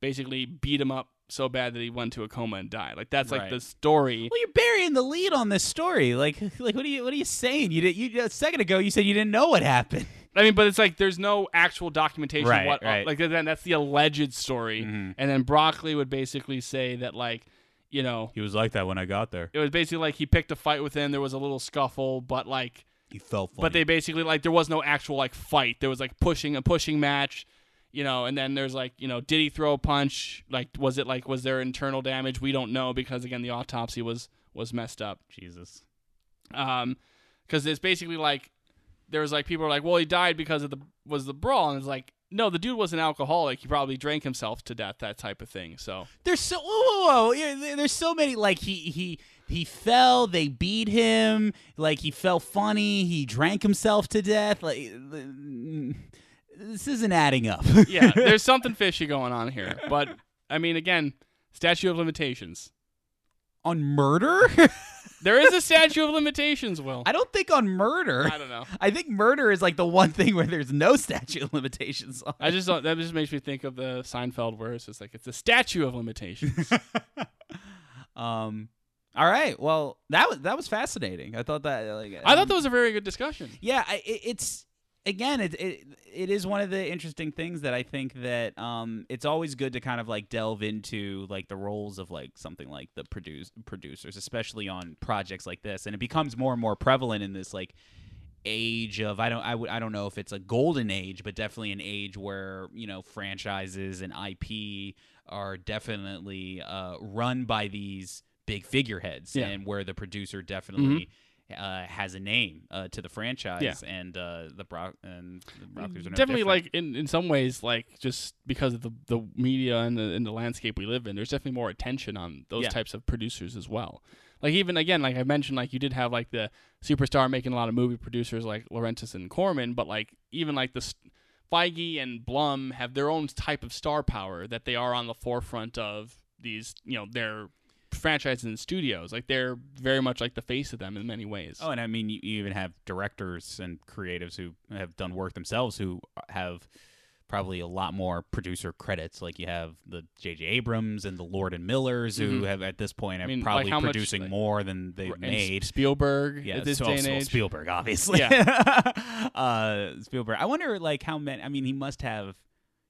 basically beat him up so bad that he went to a coma and died. Like that's like the story. Well, you're burying the lead on this story. Like, like what are you what are you saying? You did you a second ago you said you didn't know what happened. I mean, but it's like there's no actual documentation. Right, what, right. Like then that's the alleged story, Mhm. and then Broccoli would basically say that like, you know, He was like that when I got there. it was basically like he picked a fight with him. There was a little scuffle, but like, He felt funny. but they basically like there was no actual like fight. There was like pushing a pushing match, you know, and then there's like you know did he throw a punch? Like was it like was there internal damage? We don't know because again the autopsy was was messed up. Jesus. Um, because it's basically like there was like people are like, well, he died because of the was the brawl, and it's like, no, the dude was an alcoholic. He probably drank himself to death, that type of thing. So There's so whoa, whoa, whoa. Yeah, There's so many like he he he fell, they beat him, like he felt funny, he drank himself to death. Like this isn't adding up. yeah, there's something fishy going on here. But I mean, again, statute of limitations. on murder? There is a statute of limitations. Will I don't think on murder. I don't know. I think murder is like the one thing where there's no statute of limitations on. I just don't, that just makes me think of the Seinfeld where it's just like it's a statute of limitations. Um all right. Well, that was that was fascinating. I thought that like I um, thought that was a very good discussion. Yeah, I, it, it's again, it, it it is one of the interesting things that I think that um it's always good to kind of like delve into like the roles of like something like the produce producers, especially on projects like this, and it becomes more and more prevalent in this like age of I don't I would I don't know if it's a golden age, but definitely an age where you know franchises and IP are definitely uh, run by these big figureheads, Yeah. and where the producer definitely. Uh, has a name uh, to the franchise, Yeah. and uh, the Brock and the Broncos are no definitely different. like in, in some ways like just because of the, the media and the, and the landscape we live in there's definitely more attention on those Yeah. types of producers as well like even again like i mentioned like you did have like the superstar making a lot of movie producers like Laurentiis and corman but like even like the s- feige and blum have their own type of star power that they are on the forefront of these you know their franchises and studios like they're very much like the face of them in many ways Oh, and I mean, you, you even have directors and creatives who have done work themselves who have probably a lot more producer credits. Like you have the J.J. Abrams and the Lord and Millers, who Mhm. have at this point are mean, like, probably much, producing like- more than they've made. spielberg Yeah, at this so, day and age Spielberg, obviously. uh, Spielberg. I wonder, like, how many? I mean, he must have.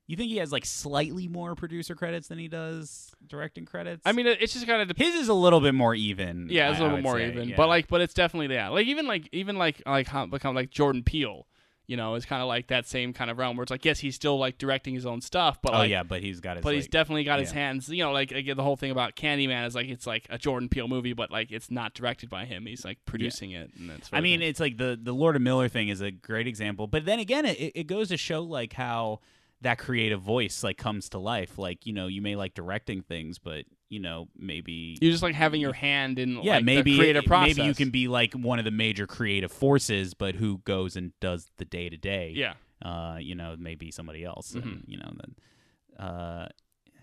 You think he has like slightly more producer credits than he does directing credits? i mean it's just kind of his is a little bit more even. Yeah, it's I- a little more say, even, yeah. but like, but it's definitely yeah. Like even like even like like how become like Jordan Peele, you know, it's kind of like that same kind of realm where it's like yes, he's still like directing his own stuff, but oh like, yeah, but he's got his. but he's definitely got his hands. You know, like again, the whole thing about Candyman is like it's like a Jordan Peele movie, but like it's not directed by him. He's like producing it, and that's. I mean, it's like the the Lord of Miller thing is a great example, but then again, it, it goes to show like how that creative voice like comes to life. Like you know, you may like directing things, but you know maybe you're just like having your hand in yeah like, maybe the creative process. maybe you can be like one of the major creative forces, but who goes and does the day to day? yeah. uh, you know, maybe somebody else, and Mhm. you know, then uh,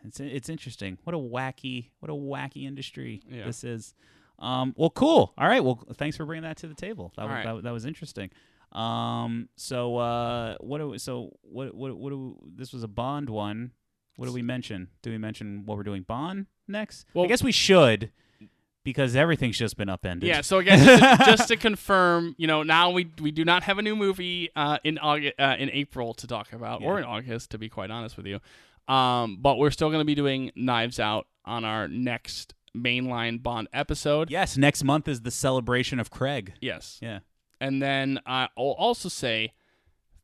it's it's interesting. What a wacky, what a wacky industry Yeah. this is. Um, well, cool. All right. Well, thanks for bringing that to the table. That was, right. that, that was interesting. Um, so uh, what do we, so what what what do we, this was a Bond one. What do we mention? Do we mention what we're doing Bond next? Well- I guess we should because everything's just been upended. Yeah. So again, just to, just to confirm, you know, now we we do not have a new movie uh, in August, uh, in April to talk about, or in August, to be quite honest with you. Um, but we're still going to be doing Knives Out on our next mainline Bond episode. Yes. Next month is the celebration of Craig. Yes. Yeah. And then I'll also say,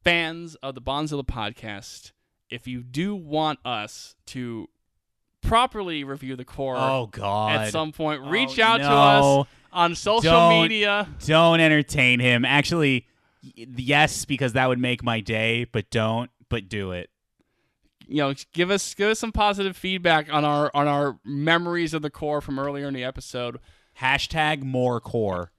fans of the Bondzilla podcast, if you do want us to properly review the core Oh God. at some point, oh, reach Oh, out to us on social Don't. media. Don't entertain him. Actually, yes, because that would make my day. But don't. But do it. You know, give us give us some positive feedback on our on our memories of the core from earlier in the episode. Hashtag more core.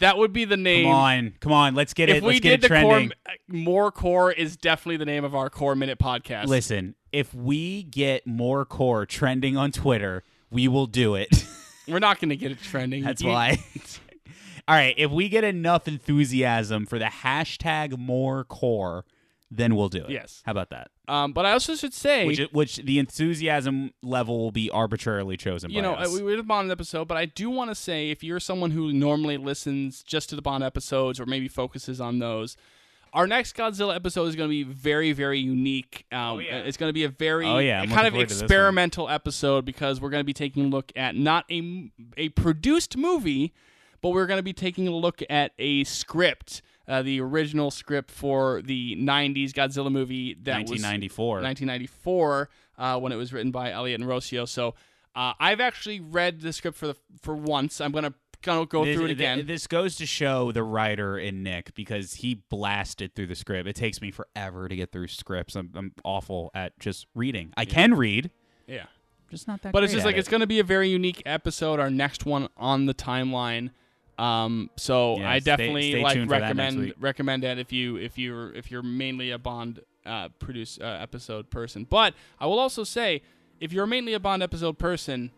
That would be the name. Come on, come on. Let's get if it. Let's get it the trending. core, uh, more core is definitely the name of our core minute podcast. Listen, if we get more core trending on Twitter, we will do it. We're not going to get it trending. That's why. All right, if we get enough enthusiasm for the hashtag more core, then we'll do it. Yes. How about that? Um, but I also should say, Which, which the enthusiasm level will be arbitrarily chosen you by know, us. uh, we we did a Bond episode, but I do want to say if you're someone who normally listens just to the Bond episodes or maybe focuses on those, our next Godzilla episode is going to be very, very unique. Um, yeah. It's going to be a very Oh, yeah, kind of looking forward to this one. experimental episode because we're going to be taking a look at not a, a produced movie, but we're going to be taking a look at a script. Uh, the original script for the 90s Godzilla movie that was 1994. 1994 uh, when it was written by Elliott and Rossio. So uh, I've actually read the script for the for once. I'm gonna gonna go This, through it again. This goes to show the writer in Nick because he blasted through the script. It takes me forever to get through scripts. I'm, I'm awful at just reading. I can read, yeah, just not that. but it's just like it. it's gonna be a very unique episode. Our next one on the timeline. Um, so Yeah, I stay- definitely stay like for that recommend recommend that if you if you're if you're mainly a Bond uh, produce uh, episode person. But I will also say if you're mainly a Bond episode person,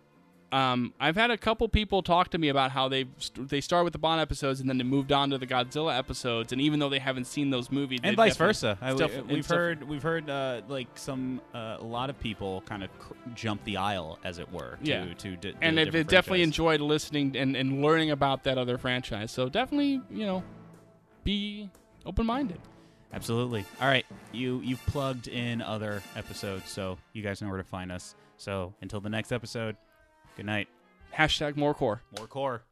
um, I've had a couple people talk to me about how they st- they start with the Bond episodes and then they moved on to the Godzilla episodes, and even though they haven't seen those movies, and vice versa. I, stuff- we, we've stuff- heard we've heard uh, like some uh, a lot of people kind of cr- jump the aisle, as it were. To, Yeah. to, d- and they've different definitely enjoyed listening and, and learning about that other franchise. So definitely, you know, be open minded. Absolutely. All right, you you've plugged in other episodes, so you guys know where to find us. So until the next episode, good night. Hashtag more core. More core.